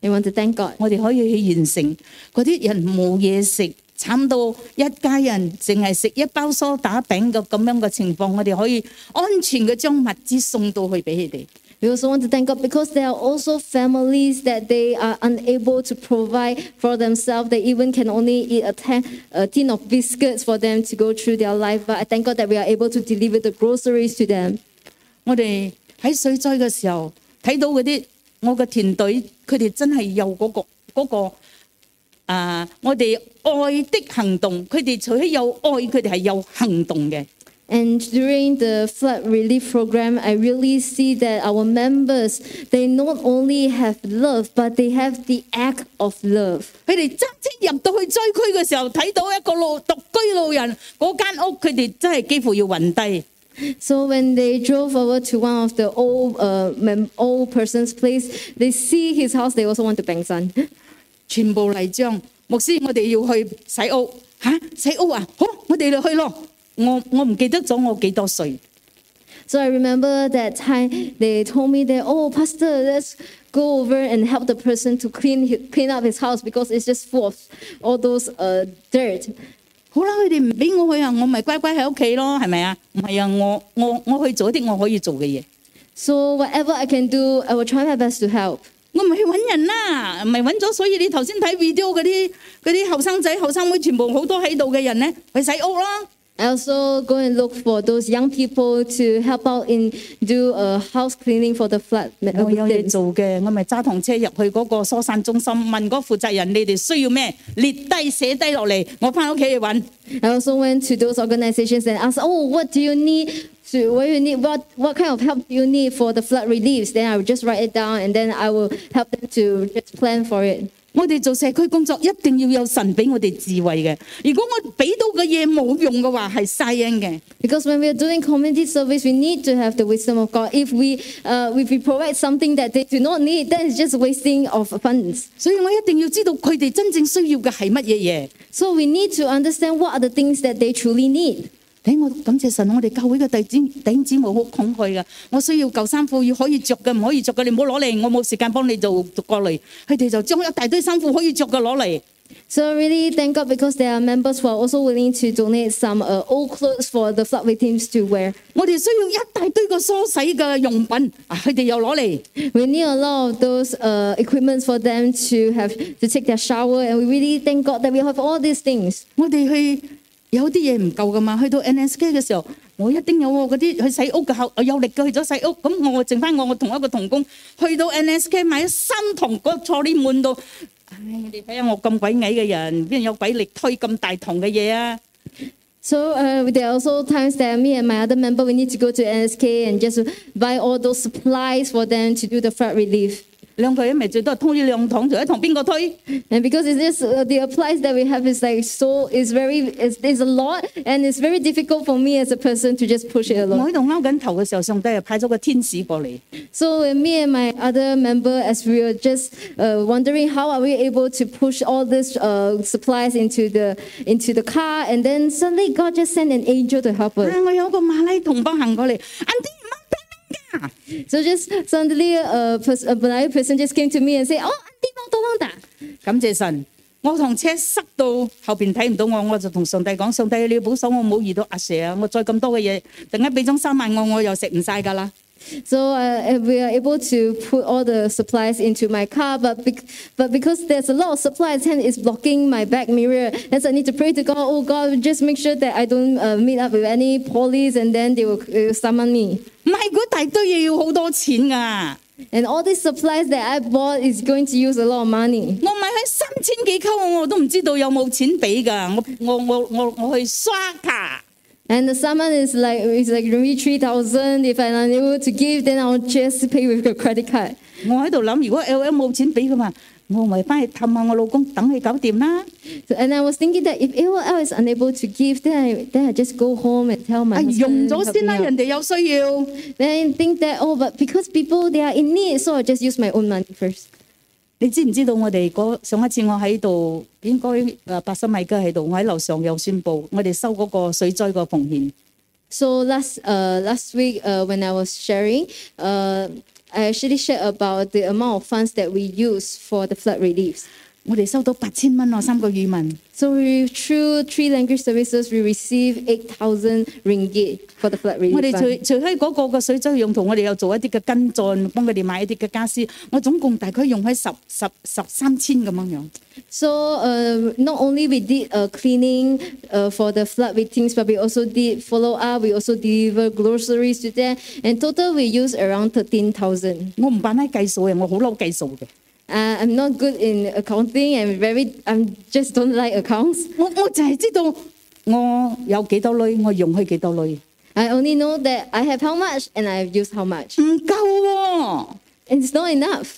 We want to thank God. 我哋可以去完成嗰啲人冇嘢食，慘到一家人淨係食一包梳打餅嘅咁樣嘅情況，我哋可以安全嘅將物資送到去俾佢哋。 We also want to thank God because there are also families that they are unable to provide for themselves. They even can only eat a, ten, a tin of biscuits for them to go through their life. But I thank God that we are able to deliver the groceries to them. 我哋喺水灾嘅时候睇到嗰啲我嘅团队，佢哋真系有嗰、个嗰、个啊，我哋爱的行动，佢哋除咗有爱，佢哋系有行动嘅。 And during the flood relief program, I really see that our members, they not only have love, but they have the act of love. 佢哋揸车入到去灾区嘅时候，睇到一个路独居老人嗰间屋，佢哋真系几乎要晕低。 So when they drove over to one of the old, uh, mem- old person's place, they see his house, they also want to bang sun. 全部嚟张牧师，我哋要去洗屋吓、洗屋啊！好，我哋就去咯。 我我唔記得咗我幾多歲， So I remember that time they told me that, oh, Pastor, let's go over and help the person to clean hi- clean up his house because it's just full of all those uh, dirt. 好啦，佢哋唔俾我去啊，我咪乖乖喺屋企咯，係咪啊？唔係啊，我我我去做一啲我可以做嘅嘢， So whatever I can do, I will try my best to help. 我咪去揾人啦，唔係揾咗，所以你頭先睇 video 嗰啲嗰啲後生仔後生妹，全部好多喺度嘅人咧，去洗屋啦。 I also go and look for those young people to help out in do a house cleaning for the flood. uh, 我有嘢 victims. 做嘅，我咪揸堂车入去嗰个疏散中心，问嗰个负责人你哋需要咩，列低写低落嚟，我翻屋企去揾。 I also went to those organizations and asked, "Oh, what do you need? To what you need? What what kind of help do you need for the flood reliefs?" Then I will just write it down, and then I will help them to just plan for it. 我哋做社區工作一定要有神俾我哋智慧嘅。如果我俾到嘅嘢冇用嘅話，係嘥恩嘅。 Because when we are doing community service, we need to have the wisdom of God. If we uh, if we provide something that they do not need, then it's just wasting of funds. 所以我一定要知道佢哋真正需要嘅係乜嘢嘢。 So we need to understand what are the things that they truly need. 睇我感謝神，我哋教會嘅弟兄弟兄姊妹好恐懼嘅，我需要舊衫褲要可以着嘅，唔可以着嘅，你唔好攞嚟，我冇時間幫你做過嚟。佢哋就將一大堆衫褲可以着嘅攞嚟。 So I really thank God because there are members who are also willing to donate some uh, old clothes for the flood victims to wear. 我哋需要一大堆嘅梳洗嘅用品，啊佢哋又攞嚟。 We need a lot of those uh, equipments for them to have to take their shower, and we really thank God that we have all these things. 我哋去 有啲嘢唔夠噶嘛，去到 NSK 嘅時候，我一定有喎嗰啲去洗屋嘅後有力嘅去咗洗屋，咁我剩翻我我同一個同工去到 NSK 買咗三桶個坐呢滿到，唉！你睇下我咁鬼矮嘅人，邊有鬼力推咁大桶嘅嘢啊？ So uh, there are also times that me and my other member we need to go to NSK and just buy all those supplies for them to do the flood relief. 两个人咪最多推两桶，仲喺同边个推？ And because it's just uh, the applies that we have is like so is very is, is a lot and it's very difficult for me as a person to just push it 我 alone. 喺度勾紧头嘅时候，上帝又派咗个天使过嚟。 So uh, me and my other member, as we were just uh, wondering how are we able to push all these uh, supplies into the into the car, and then suddenly God just sent an angel to help us. 啊！我有个马拉同胞行过嚟，阿 啲唔好俾㗎。 So just suddenly a, pers- a Malay person just came to me and said, "Oh, auntie, mau tolong tak?" 感謝神，我同車塞到後邊睇唔到我，我就同上帝講：上帝你要保守我唔好遇到阿蛇啊！我再咁多嘅嘢，突然間俾咗三萬我，我又食唔晒㗎啦。 So uh, we are able to put all the supplies into my car, but bec- but because there's a lot of supplies and it's blocking my back mirror, and so I need to pray to God. Oh God, just make sure that I don't uh, meet up with any police, and then they will uh, summon me. 买嗰大堆嘢要好多钱㗎， And all these supplies that I bought is going to use a lot of money. 我买喺三千几沟，我都唔知道有冇钱俾㗎。我我我我我去刷卡。 And the summon is like is like maybe three thousand. If I'm unable to give, then I'll just pay with a credit card. 我喺度谂，如果 L M 冇钱俾嘅话，我咪翻去氹下我老公，等佢搞掂啦。 So, and I was thinking that if AOL is unable to give, then I, then I just go home and tell my 啊，用 husband. 咗 help 先 me 啦， out. 人哋有需要。 Then I think that oh, but because people they are in need, so I just use my own money first. 你知唔知道我哋嗰上一次我喺度應該誒八十米雞喺度，我喺樓上又宣佈，我哋收嗰個水災個奉獻。 So last uh, last week uh, when I was sharing, uh, I actually shared about the amount of funds that we use for the flood reliefs. 我哋收到八千蚊喎，三個語文。 So we, through three language services, we receive 8,000 ringgit for the flood relief 我哋除 fund. 除開嗰個個水災用途，我哋又做一啲嘅跟進，幫佢哋買一啲嘅家私。我總共大概用喺十十十三千咁樣樣。 So uh, not only we did uh, cleaning uh, for the flood victims, but we also did follow up. We also deliver groceries to them. And total, we use around 13,000. 我唔扮喺計數嘅，我好嬲計數嘅。 Uh, I'm not good in accounting. I'm very, I'm just don't like accounts. 我我就系知道我有几多女，我用去几多女， I only know that I have how much and I've used how much. 唔够喎。 And it's not enough.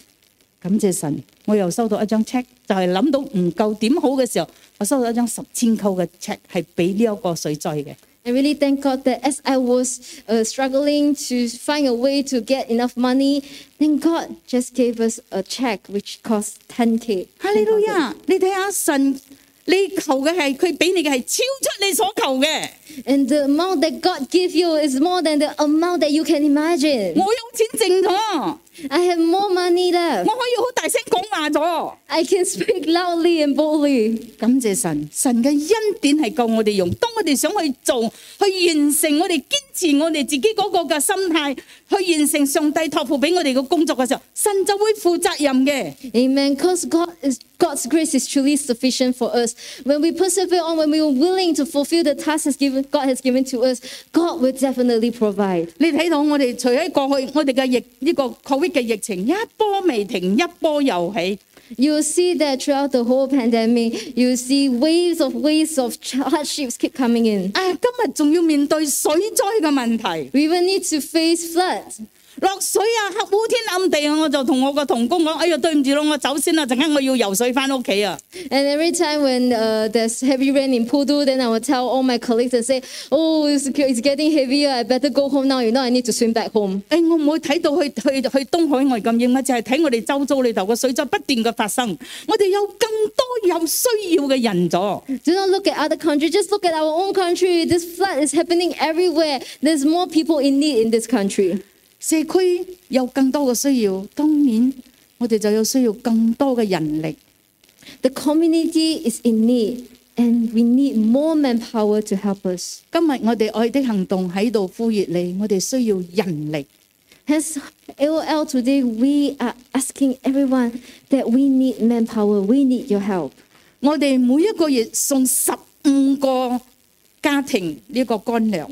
感谢神，我又收到一张 check，就系谂到唔够点好嘅时候，我收到一张十千扣嘅 check，系俾呢一个水灾嘅。 I really thank God that as I was uh, struggling to find a way to get enough money, then God just gave us a check which cost 10k. 哈利路 10,000. 亚！你睇下神，你求嘅系佢俾你嘅系超出你所求嘅。 And the amount that God gave you is more than the amount that you can imagine. 我有钱剩咗， I have more money 我 left. 可以好大声讲话咗。 I can speak loudly and boldly. 感谢神，神嘅恩典系够我哋用。当我哋想去做，去完成我哋坚持我哋自己嗰个嘅心态，去完成上帝托付俾我哋嘅工作嘅时候，神就会负责任嘅。 Amen. Because God is God's grace is truly sufficient for us. When we persevere on, when we are willing to fulfill the task has given, God has given to us, God will definitely provide. 你睇到我哋除喺过去我哋嘅疫呢、个 Covid 嘅疫情一波未停，一波又起。 You will see that throughout the whole pandemic, you will see waves of waves of hardships keep coming in. 啊，今日仲要面对水灾嘅问题， We will need to face floods. 落水啊，黑烏天暗地啊，我就同我個同工講：哎呀，對唔住咯，我走先啦，陣間我要游水翻屋企啊！ And every time when uh, there's heavy rain in Pudu, then I will tell all my colleagues and say, "Oh, it's, it's getting heavier. I better go home now. You know, I need to swim back home." 誒、我唔會睇到去去去東海外咁遠，我就係睇我哋周遭裏頭個水災不斷嘅發生，我哋有更多有需要嘅人咗。 Do not look at other countries. Just look at our own country. This flood is happening everywhere. There's more people in need in this country. 社區有更多嘅需要，當然我哋就有需要更多嘅人力。 The community is in need, and we need more manpower to help us. 今日我哋愛的行動喺度呼籲你，我哋需要人力。 Hence, AOL today, we are asking everyone that we need manpower. We need your help. 我哋每一個月送十五個家庭呢個乾糧，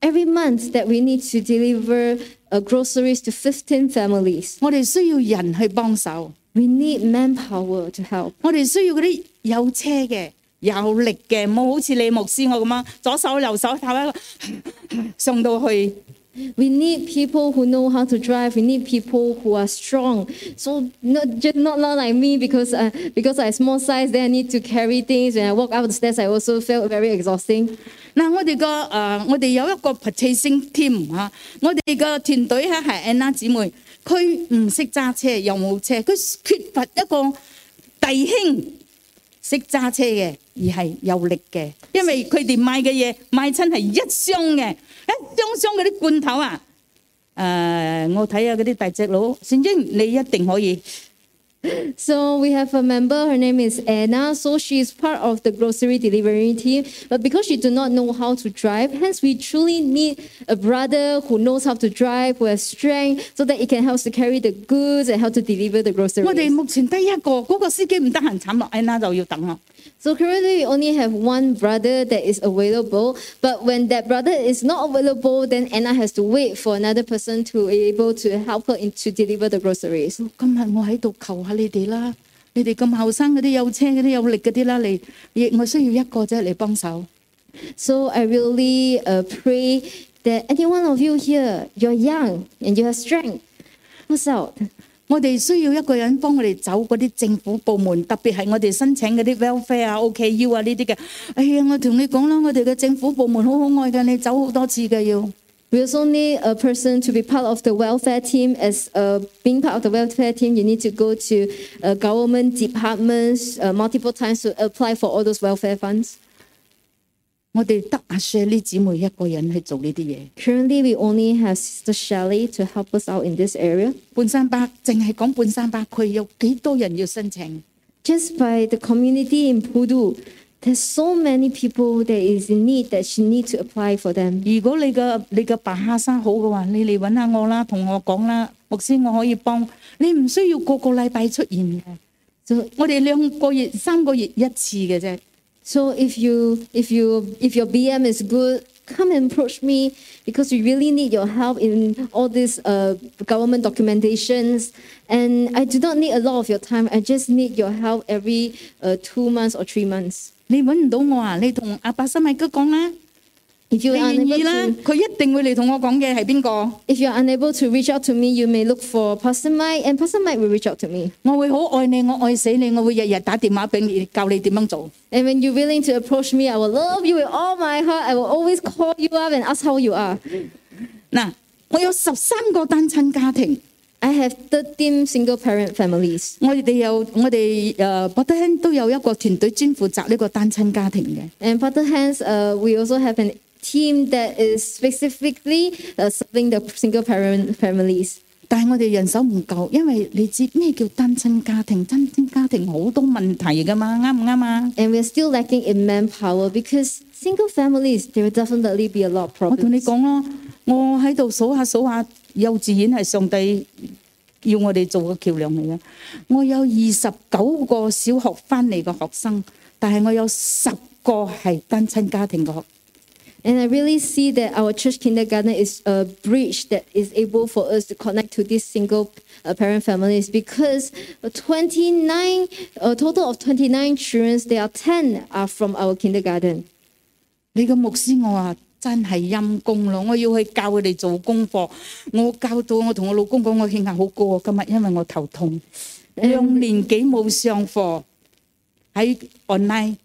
Every month that we need to deliver uh, groceries to 15 families. 我哋需要人去帮手， We need manpower to help. 我哋需要嗰啲有车嘅、有力嘅，冇好似你牧师我咁样左手右手靠一个上到去 We need people who know how to drive. We need people who are strong. So not just not not like me because uh, because I small size, then I need to carry things. When I walk up the stairs, I also felt very exhausting. 嗱，我哋个诶，我哋有一个 purchasing team 吓、我哋个团队咧系 Anna 姊妹，佢唔识揸车又冇车，佢缺乏一个弟兄 識揸車嘅，而係有力嘅，因為佢哋買嘅嘢買親係一箱嘅，一箱箱嗰啲罐頭啊！誒、我睇下嗰啲大隻佬，善英你一定可以。 So we have a member. Her name is Anna. So she is part of the grocery delivery team. But because she do not know how to drive, hence we truly need a brother who knows how to drive, who has strength, so that he can help us to carry the goods and help to deliver the 我哋 groceries. 目前得一个，嗰、个司机唔得闲惨落，Anna 就要等啦。 So currently we only have one brother that is available. But when that brother is not available, then Anna has to wait for another person to be able to help her in, to deliver the groceries. 今日我喺度求下你哋啦，你哋咁后生嗰啲有车嗰啲有力嗰啲啦，嚟亦我需要一个啫嚟帮手。 So I really uh, pray that any one of you here, you're young and you have strength. What's out? 我哋需要一個人幫我哋走嗰啲政府部門，特別係我哋申請嗰啲 welfare 啊、OKU 啊呢啲嘅。哎呀，我同你講啦，我哋嘅政府部門好可愛㗎，你走好多次嘅要。 We also need a person to be part of the welfare team. As uh, being part of the welfare team, you need to go to uh, government departments uh, multiple times to apply for all those welfare funds. 我哋得阿 Shirley 姊妹一個人去做呢啲嘢。 Currently, we only have Sister Shelley to help us out in this area. 半山巴淨係講半山巴區有幾多人要申請？ Just by the community in Pudu, there's so many people that is in need that she need to apply for them. 如果你嘅你嘅白哈沙好嘅話，你嚟揾下我啦，同我講啦，牧師我可以幫你，唔需要個個禮拜出現嘅。 So 我哋兩個月、三個月一次嘅啫。 So if you if you if your BM is good, come and approach me because we really need your help in all these uh, government documentations. And I do not need a lot of your time. I just need your help every uh, two months or three months. 你揾唔到我啊？你同阿伯森米哥讲啦， if you are unable to, if you are unable to reach out to me, you may look for Pastor Mike, and Pastor Mike will reach out to me. 我會好愛你，我愛死你，我會日日打電話俾你，教你點樣做。And when you're willing to approach me, I will love you with all my heart. I will always call you up and ask how you are. 嗱，我有十三個單親家庭，I have 13 single parent families. 我哋有我哋誒博德興都有一個團隊專負責呢個單親家庭嘅。And Potter Hands, uh, we also have an team that is specifically uh, serving the single parent families. 但係我哋人手唔夠，因為你知咩叫單親家庭？單親家庭好多問題噶嘛，啱唔啱啊？ And we're still lacking in manpower because single families, there will definitely be a lot of 我同你 problems. 講咯，我喺度數下數下，幼稚園係上帝要我哋做個橋梁嚟嘅。我有二十九個小學翻嚟嘅學生，但係我有十個係單親家庭嘅學。 And I really see that our church kindergarten is a bridge that is able for us to connect to these single uh, parent families because 29, a total of 29 children, there are 10 are from our kindergarten. 你个牧师我话真系阴公咯，我要去教佢哋做功课。我教到我同我老公讲，我血压好高啊！今日因为我头痛，两年几冇上课喺 online，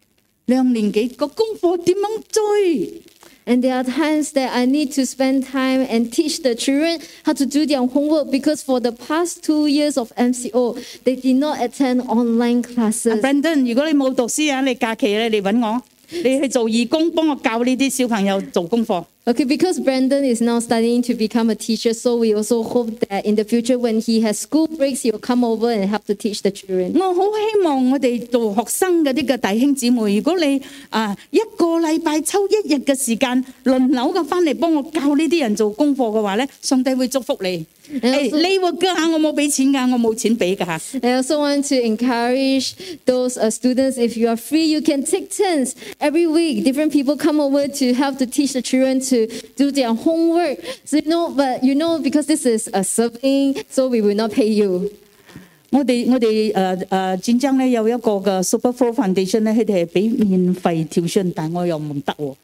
两年几个功课点样追？ And there are times that I need to spend time and teach the children how to do their homework because for the past two years of MCO, they did not attend online 阿 classes. Brandon，如果你冇读书啊，你假期咧，你揾我，你去做义工，帮我教呢啲小朋友做功课。 Okay, because Brandon is now studying to become a teacher, so we also hope that in the future when he has school breaks, he will come over and help to teach the children. 我好希望我哋做学生嗰啲嘅弟兄姊妹，如果你啊一个礼拜抽一日嘅时间轮流嘅翻嚟帮我教呢啲人做功课嘅话咧，上帝会祝福你。诶、 also- 你会㗎吓，我冇俾钱㗎，我冇钱俾㗎吓。 I also want to encourage those uh, students, if you are free, you can take turns every week. Different people come over to help to teach the children to to do their homework. So, you know, but you know, because this is a survey, so we will not pay you. 我哋我哋誒誒展章咧有一個嘅 Four Foundation 咧，佢哋係俾免費跳信，但我又唔得喎。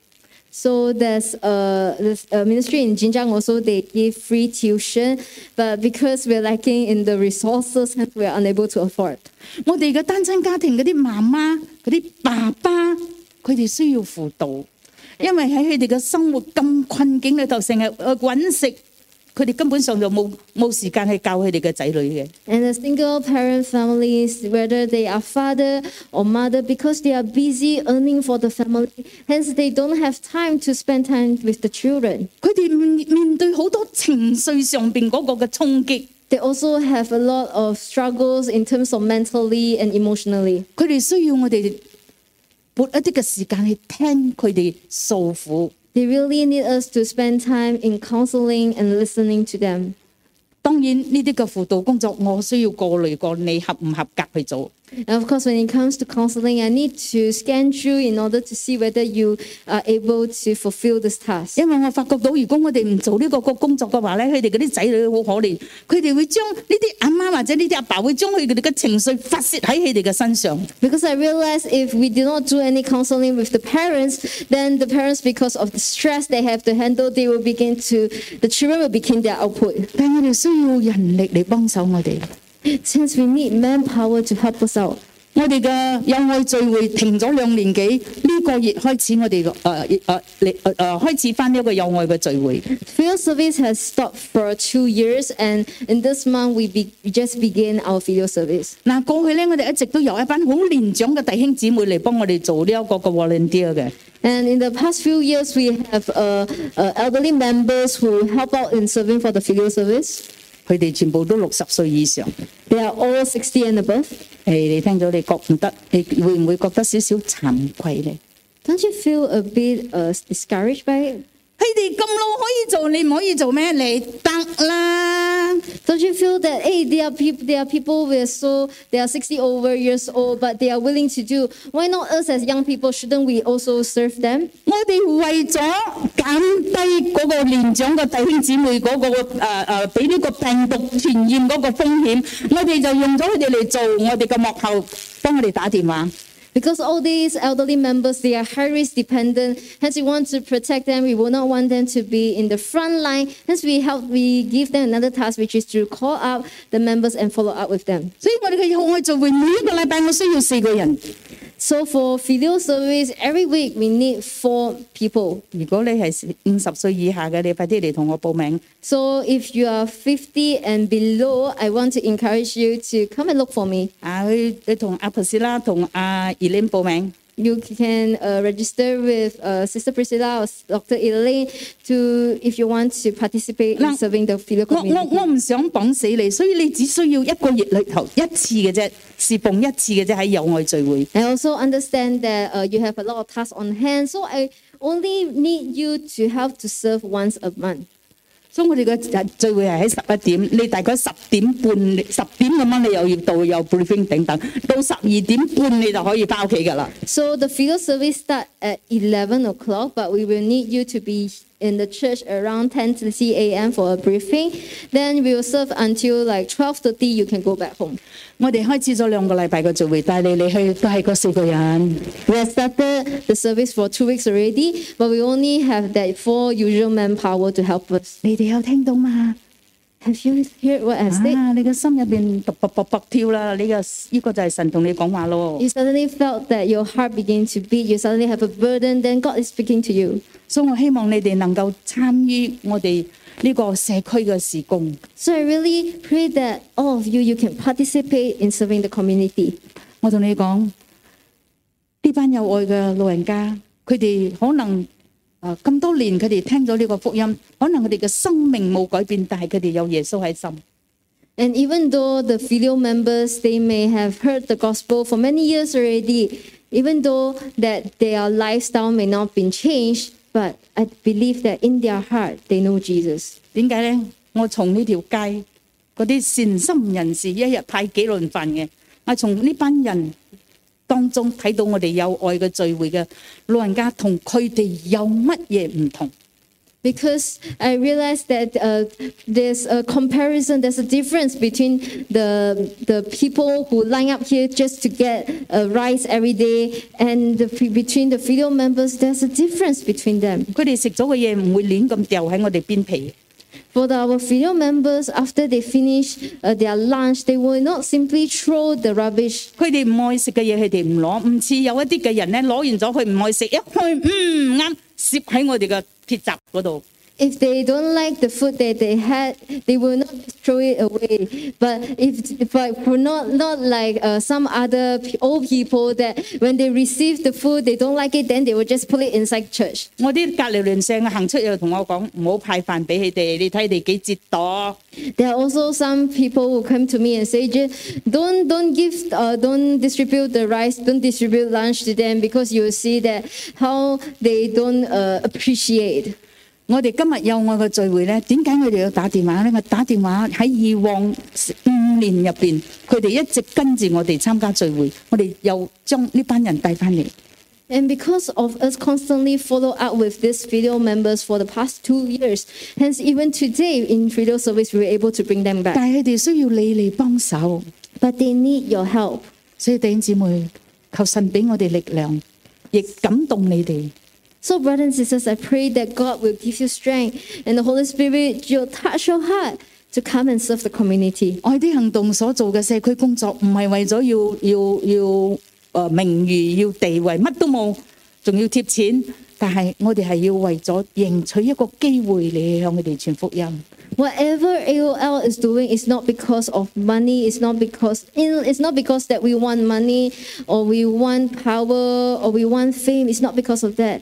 So there's a, there's a ministry in Jinjang also, they give free tuition, but because we're lacking in the resources, we're unable to afford. 我哋嘅單親家庭嗰啲媽媽、嗰啲爸爸，佢哋需要輔導。因為喺佢哋嘅生活咁困境裏頭，成日誒揾食，佢哋根本上就冇冇時間去教佢哋嘅仔女嘅。 And the single parent families, whether they are father or mother, because they are busy earning for the family, hence they don't have time to spend time with the children. 佢哋面面對好多情緒上邊嗰個嘅衝擊， They also have a lot of struggles in terms of mentally and emotionally. 佢哋需要我哋 撥一啲嘅時間去聽佢哋訴苦。 They really need us to spend time in counseling and listening to them. 當然呢啲嘅輔導工作，我需要過濾過你合唔合格去做。 And of course, when it comes to counseling, I need to scan through in order to see whether you are able to fulfill this task. 因为我发觉到，如果我哋唔做呢个个工作嘅话咧，佢哋嗰啲仔女好可怜，佢哋会将呢啲阿妈或者呢啲阿爸会将佢哋嘅情绪发泄喺佢哋嘅身上。 Because I realized if we do not do any counseling with the parents, then the parents, because of the stress they have to handle, they will begin to, the children will begin their output. 但系我哋需要人力嚟帮手我哋。 Since we need manpower to help us out. 我哋嘅友爱聚会停咗两年几，呢、个月开始我哋诶诶诶嚟诶诶开始翻呢一个友爱嘅聚会。 Field service has stopped for two years, and in this month we, be, we just begin our video service. 嗱，过去咧，我哋一直都有一班好年长嘅弟兄姊妹嚟帮我哋做呢一个嘅 volunteer 嘅。 And in the past few years, we have uh, uh, elderly members who help out in serving for the video service. 佢哋全部都六十歲以上。 They are all 60 and above. 誒，你聽咗你覺唔得？你會唔會覺得少少慚愧咧？ Don't you feel a bit uh, discouraged by it? 佢哋咁老可以做，你唔可以做咩？你得啦！ Don't you feel that hey, there are people, there are people with so they are 60 over years old, but they are willing to do. Why not us as young people? Shouldn't we also serve them? 我哋為咗減低嗰個年長嘅弟兄姊妹嗰、個誒誒，俾、呢個病毒傳染嗰個風險，我哋就用咗佢哋嚟做我哋嘅幕後，幫我哋打電話。 Because all these elderly members, they are high risk dependent. Hence, we want to protect them. We will not want them to be in the front line. Hence, we help. We give them another task, which is to call out the members and follow up with them. 所以我哋嘅友爱聚会每一个礼拜我需要四个人。 So for filial service, every week we need four people. 如果你系五十岁以下嘅，你快啲嚟同我报名。 So if you are 50 and below, I want to encourage you to come and look for me. 啊，去去同阿 p 斯啦，同阿 Elaine 报名。 You can uh, register with uh, Sister Priscilla or Dr. Elaine to if you want to participate in Now, serving the filial 我我 community. 我唔想绑死你，所以你只需要一个月里头一次嘅啫，侍奉一次嘅啫喺友爱聚会。 I also understand that uh, you have a lot of tasks on hand, so I only need you to help to serve once a month. 所以我哋嘅聚會係喺十一點，你大概十點半、十點咁樣你又要到，又 briefing 等等，到十二點半你就可以翻屋企噶啦。 So the filial service start at 11 o'clock, but we will need you to be in the church around 10 to 3 a.m. for a briefing. Then we will serve until like 12.30, you can go back home. 我哋开始咗两个礼拜嘅聚会，带你嚟去都系嗰四个人。 We have started the service for two weeks already, but we only have that four usual manpower to help us. 你哋有听到嘛？ Have you heard what I've said? 啊！你嘅心入邊卜卜卜卜跳啦！呢、個呢、個就係神同你講話咯。 You suddenly felt that your heart began to beat, you suddenly have a burden, then God is speaking to you. 所以我希望你哋能夠參與我哋呢個社區嘅事工。 So I really pray that all of you, you can participate in serving the community. 我同你講，呢班有愛嘅老人家，佢哋可能 啊咁多年，佢哋聽咗呢個福音，可能佢哋嘅生命冇改變，但係佢哋有耶穌喺心。 And even though the filial members, they may have heard the gospel for many years already, even though that their lifestyle may not been changed, but I believe that in their heart, they know Jesus. 點解咧？我從呢條街嗰啲善心人士，一日派幾輪飯嘅，我從呢班人當 中睇到我哋有愛嘅聚會嘅老人家，同佢哋有乜嘢唔同？ because I realized that uh, there's a comparison, there's a difference between the the people who line up here just to get uh, rice every day, and the, between the video members, there's a difference between them. 佢哋食咗嘅嘢唔會亂咁掉喺我哋邊皮， For the- our video members, after they finish uh, their lunch, they will not simply throw the rubbish. 佢哋唔爱食嘅嘢佢哋唔攞，唔似有一啲嘅人咧攞完咗佢唔爱食，一开嗯啱摄喺我哋嘅铁闸嗰度。 If they don't like the food that they had, they will not throw it away. But if but for not not like uh, some other pe- old people that when they receive the food they don't like it, then they will just put it inside church. 我啲隔离邻舍行出又同我讲唔好派饭俾佢哋，你睇佢哋几折堕。 There are also some people who come to me and say, "Just "Don't don't give, uh, don't distribute the rice, don't distribute lunch to them because you will see that how they don't uh, appreciate." 我哋今日有我嘅聚會咧，點解我哋要打電話咧？我打電話喺以往五年入邊，佢哋一直跟住我哋參加聚會，我哋又將呢班人帶翻嚟。 And because of us constantly follow up with these video members for the past two years, hence even today in video service we were able to bring them 但 back. 係佢哋需要你嚟幫手， But they need your help. 所以弟兄姊妹，求神俾我哋力量，亦感動你哋。 So, brothers and sisters, I pray that God will give you strength and the Holy Spirit will touch your heart to come and serve the community. 爱啲行动所做嘅社区工作，唔系为咗要要要诶、呃名誉、要地位，乜都冇，仲要贴钱。但系我哋系要为咗赢取一个机会嚟向佢哋传福音。 Whatever AOL is doing is not because of money, it's not because it's not because that we want money or we want power or we want fame, it's not because of that.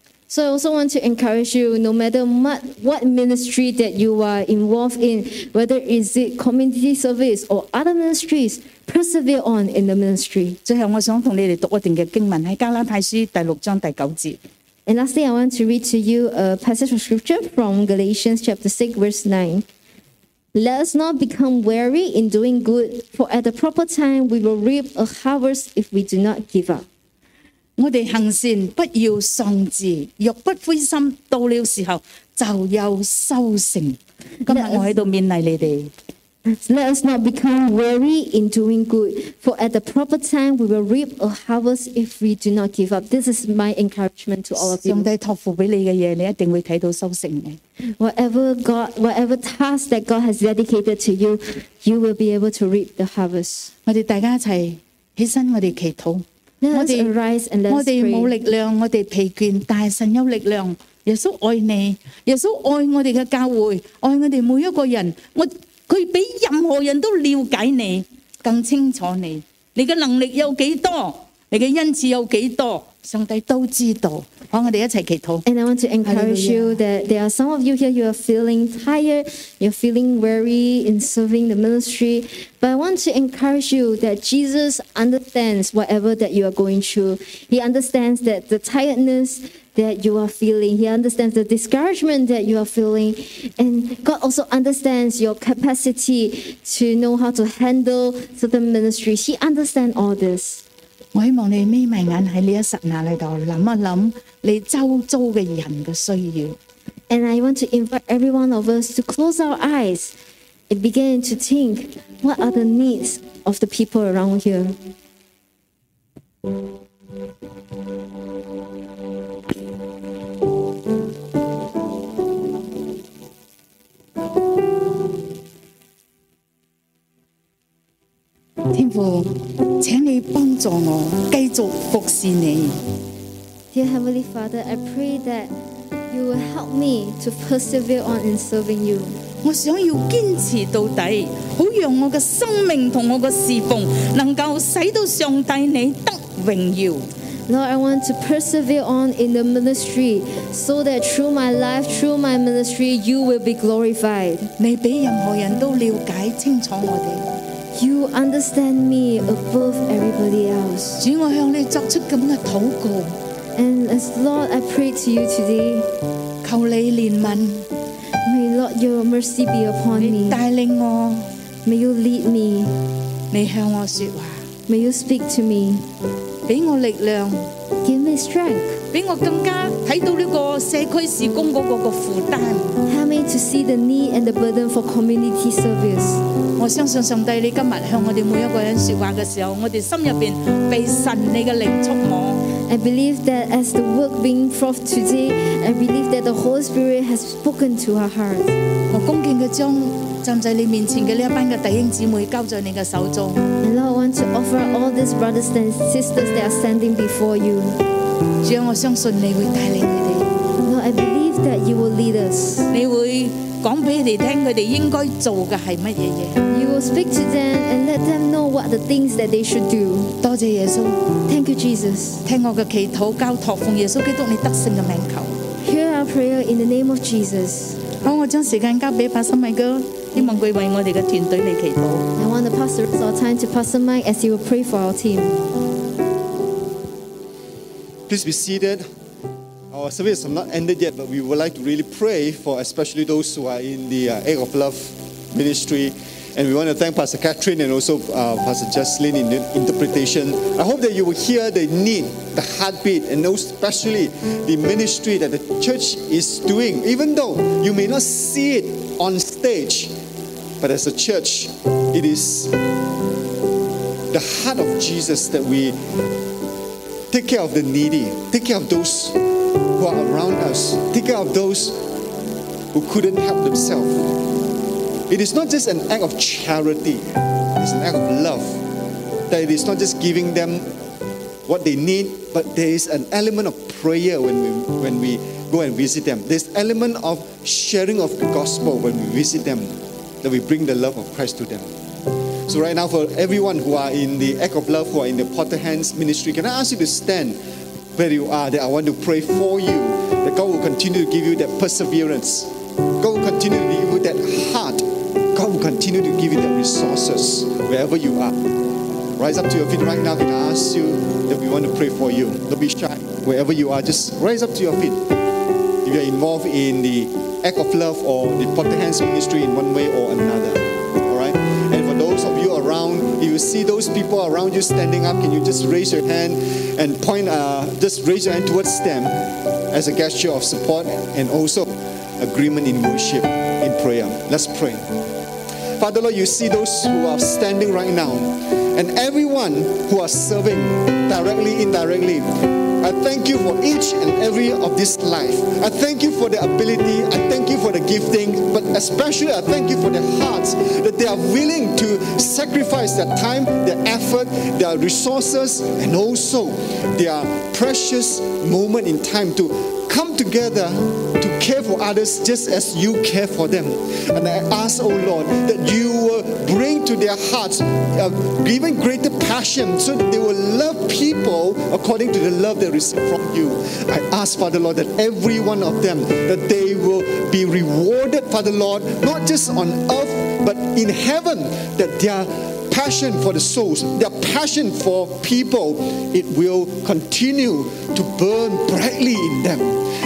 So I also want to encourage you, no matter what, what ministry that you are involved in, whether is it community service or other ministries, persevere on in the ministry. 最后，我想同你哋读一段嘅经文喺加拉太书第六章第九节。 And lastly, I want to read to you a passage of scripture from Galatians chapter 6, verse 9. Let us not become weary in doing good, for at the proper time we will reap a harvest if we do not give up. 我哋行善不要喪志，若不灰心，到了時候就有收成。今日我喺度勉勵你哋， Let us not become weary in doing good, for at the proper time we will reap a harvest if we do not give up. This is my encouragement to all of 上 you. 帝託付俾你嘅嘢，你一定會睇到收成嘅。 Whatever God, whatever task that God has dedicated to you, you will be able to reap the harvest. 我哋大家一齊起身，我哋祈禱。 Let 我 us 哋 arise and let 我 us 哋冇 pray. 力量，我哋疲倦，但係神有力量。耶穌愛你，耶穌愛我哋嘅教會，愛我哋每一個人。我佢比任何人都了解你，更清楚你。你嘅能力有幾多？你嘅恩賜有幾多？上帝都知道。 好，我哋一齐祈祷。 And I want to encourage you that there are some of you here, you are feeling tired, you're feeling weary in serving the ministry. But I want to encourage you that Jesus understands whatever that you are going through. He understands that the tiredness that you are feeling, He understands the discouragement that you are feeling. And God also understands your capacity to know how to handle certain ministries. He understands all this. 我希望你眯埋眼喺呢一刹那里度谂一谂你周遭嘅人嘅需要。 And I want to invite every one of us to close our eyes and begin to think what are the needs of the people around here. 天父，請你幫助我繼續服侍你。 Dear Heavenly Father, I pray that you will help me to persevere on in serving you. 我想要堅持到底，好讓我嘅生命同我嘅侍奉能夠使到上帝你得榮耀。 Lord, I want to persevere on in the ministry so that through my life, through my ministry, you will be glorified. 你比任何人都了解清楚我哋。 You understand me above everybody else. 主，我向你作出咁嘅祷告， And as Lord, I pray to you today, 求你怜悯， may Lord your mercy be upon 你 me. 带领我， May you lead me. 你向我说话， May you speak to me. 俾我力量， Give me strength. 俾我更加睇到呢個社區事工嗰個個負擔。 Help me to see the need and the burden for community service. 我相信上帝，你今日向我哋每一個人說話嘅時候，我哋心入邊被神你嘅靈觸摸。 I believe that as the work being forth today, I believe that the Holy Spirit has spoken to our heart. 我恭敬嘅將站在你面前嘅呢一班嘅弟兄姊妹交在你嘅手中。 And Lord, I want to offer all these brothers and sisters that are standing before you. 主啊，我相信你會帶領佢 Lord, I believe that you will lead us. 哋，你會講俾佢哋聽，佢哋應該做嘅係乜嘢嘢。 You will speak to them and let them know what the things that they should do. 多謝耶穌， Thank you, Jesus. 聽我嘅祈禱，交託奉耶穌基督你得勝嘅名求。 Hear our prayer in the name of Jesus. 好，我將時間交俾帕森米哥，希望佢為我哋嘅團隊嚟祈禱。 I want to pass the rest of our time to Pastor Mike as he will pray for our team. Please be seated. Our service has not ended yet, but we would like to really pray for especially those who are in the uh, Act of Love ministry. And we want to thank Pastor Catherine and also uh, Pastor Jocelyn in the interpretation. I hope that you will hear the need, the heartbeat, and especially the ministry that the church is doing, even though you may not see it on stage. But as a church, it is the heart of Jesus that we take care of the needy, take care of those who are around us, take care of those who couldn't help themselves. It is not just an act of charity, it's an act of love. That it is not just giving them what they need, but there is an element of prayer when we when we go and visit them. There's element of sharing of the gospel when we visit them, that we bring the love of Christ to them. So right now, for everyone who are in the Act of Love, who are in the Potter Hands ministry, can I ask you to stand where you are? That I want to pray for you. That God will continue to give you that perseverance. God will continue to give you that heart. God will continue to give you the resources wherever you are. Rise up to your feet right now. Can I ask you that we want to pray for you? Don't be shy. Wherever you are, just rise up to your feet. If you're involved in the Act of Love or the Potter Hands ministry in one way or another. See those people around you standing up, can you just raise your hand and point, uh, just raise your hand towards them as a gesture of support and also agreement in worship, in prayer. Let's pray. Father Lord, you see those who are standing right now and everyone who are serving directly, indirectly. I thank you for each and every of this life. I thank you for the ability. I thank you for the gifting, but especially I thank you for the hearts that they are willing to sacrifice their time, their effort, their resources, and also their precious moment in time to come together to care for others just as you care for them. And I ask, oh Lord, that you will bring to their hearts uh, even greater passion so that they will love people according to the love they receive from you. I ask, Father Lord, that every one of them, that they will be rewarded, Father Lord, not just on earth, but in heaven, that their passion for the souls, their passion for people, it will continue to burn brightly in them.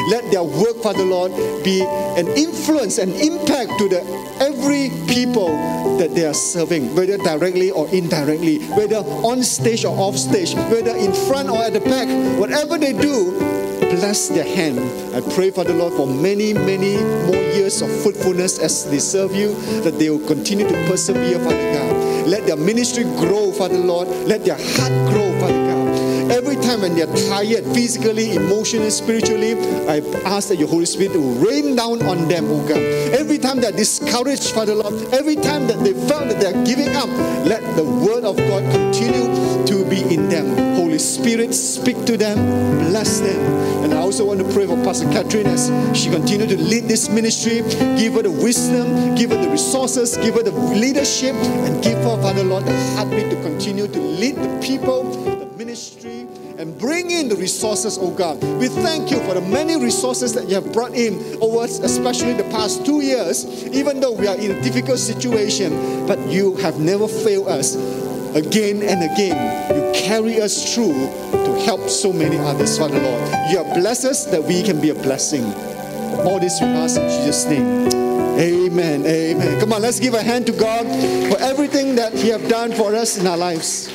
Let their work, Father Lord, be an influence and impact to the every people that they are serving, whether directly or indirectly, whether on stage or off stage, whether in front or at the back, whatever they do, bless their hand. I pray, Father Lord, for many, many more years of fruitfulness as they serve you, that they will continue to persevere, Father God. Let their ministry grow, Father Lord. Let their heart grow, Father God. Every time when they're tired, physically, emotionally, spiritually, I ask that your Holy Spirit will rain down on them, oh God. Every time they're discouraged, Father Lord, every time that they felt that they're giving up, let the word of God continue to be in them. Holy Spirit, speak to them, bless them. And I also want to pray for Pastor Catherine as she continues to lead this ministry. Give her the wisdom, give her the resources, give her the leadership, and give her, Father Lord, the heartbeat to continue to lead the people, the ministry, and bring in the resources, oh God. We thank you for the many resources that you have brought in over, especially the past two years, even though we are in a difficult situation, but you have never failed us. Again and again, you carry us through to help so many others, Father Lord. You have blessed us that we can be a blessing. All this we ask in Jesus' name. Amen. Amen. Come on, let's give a hand to God for everything that He have done for us in our lives.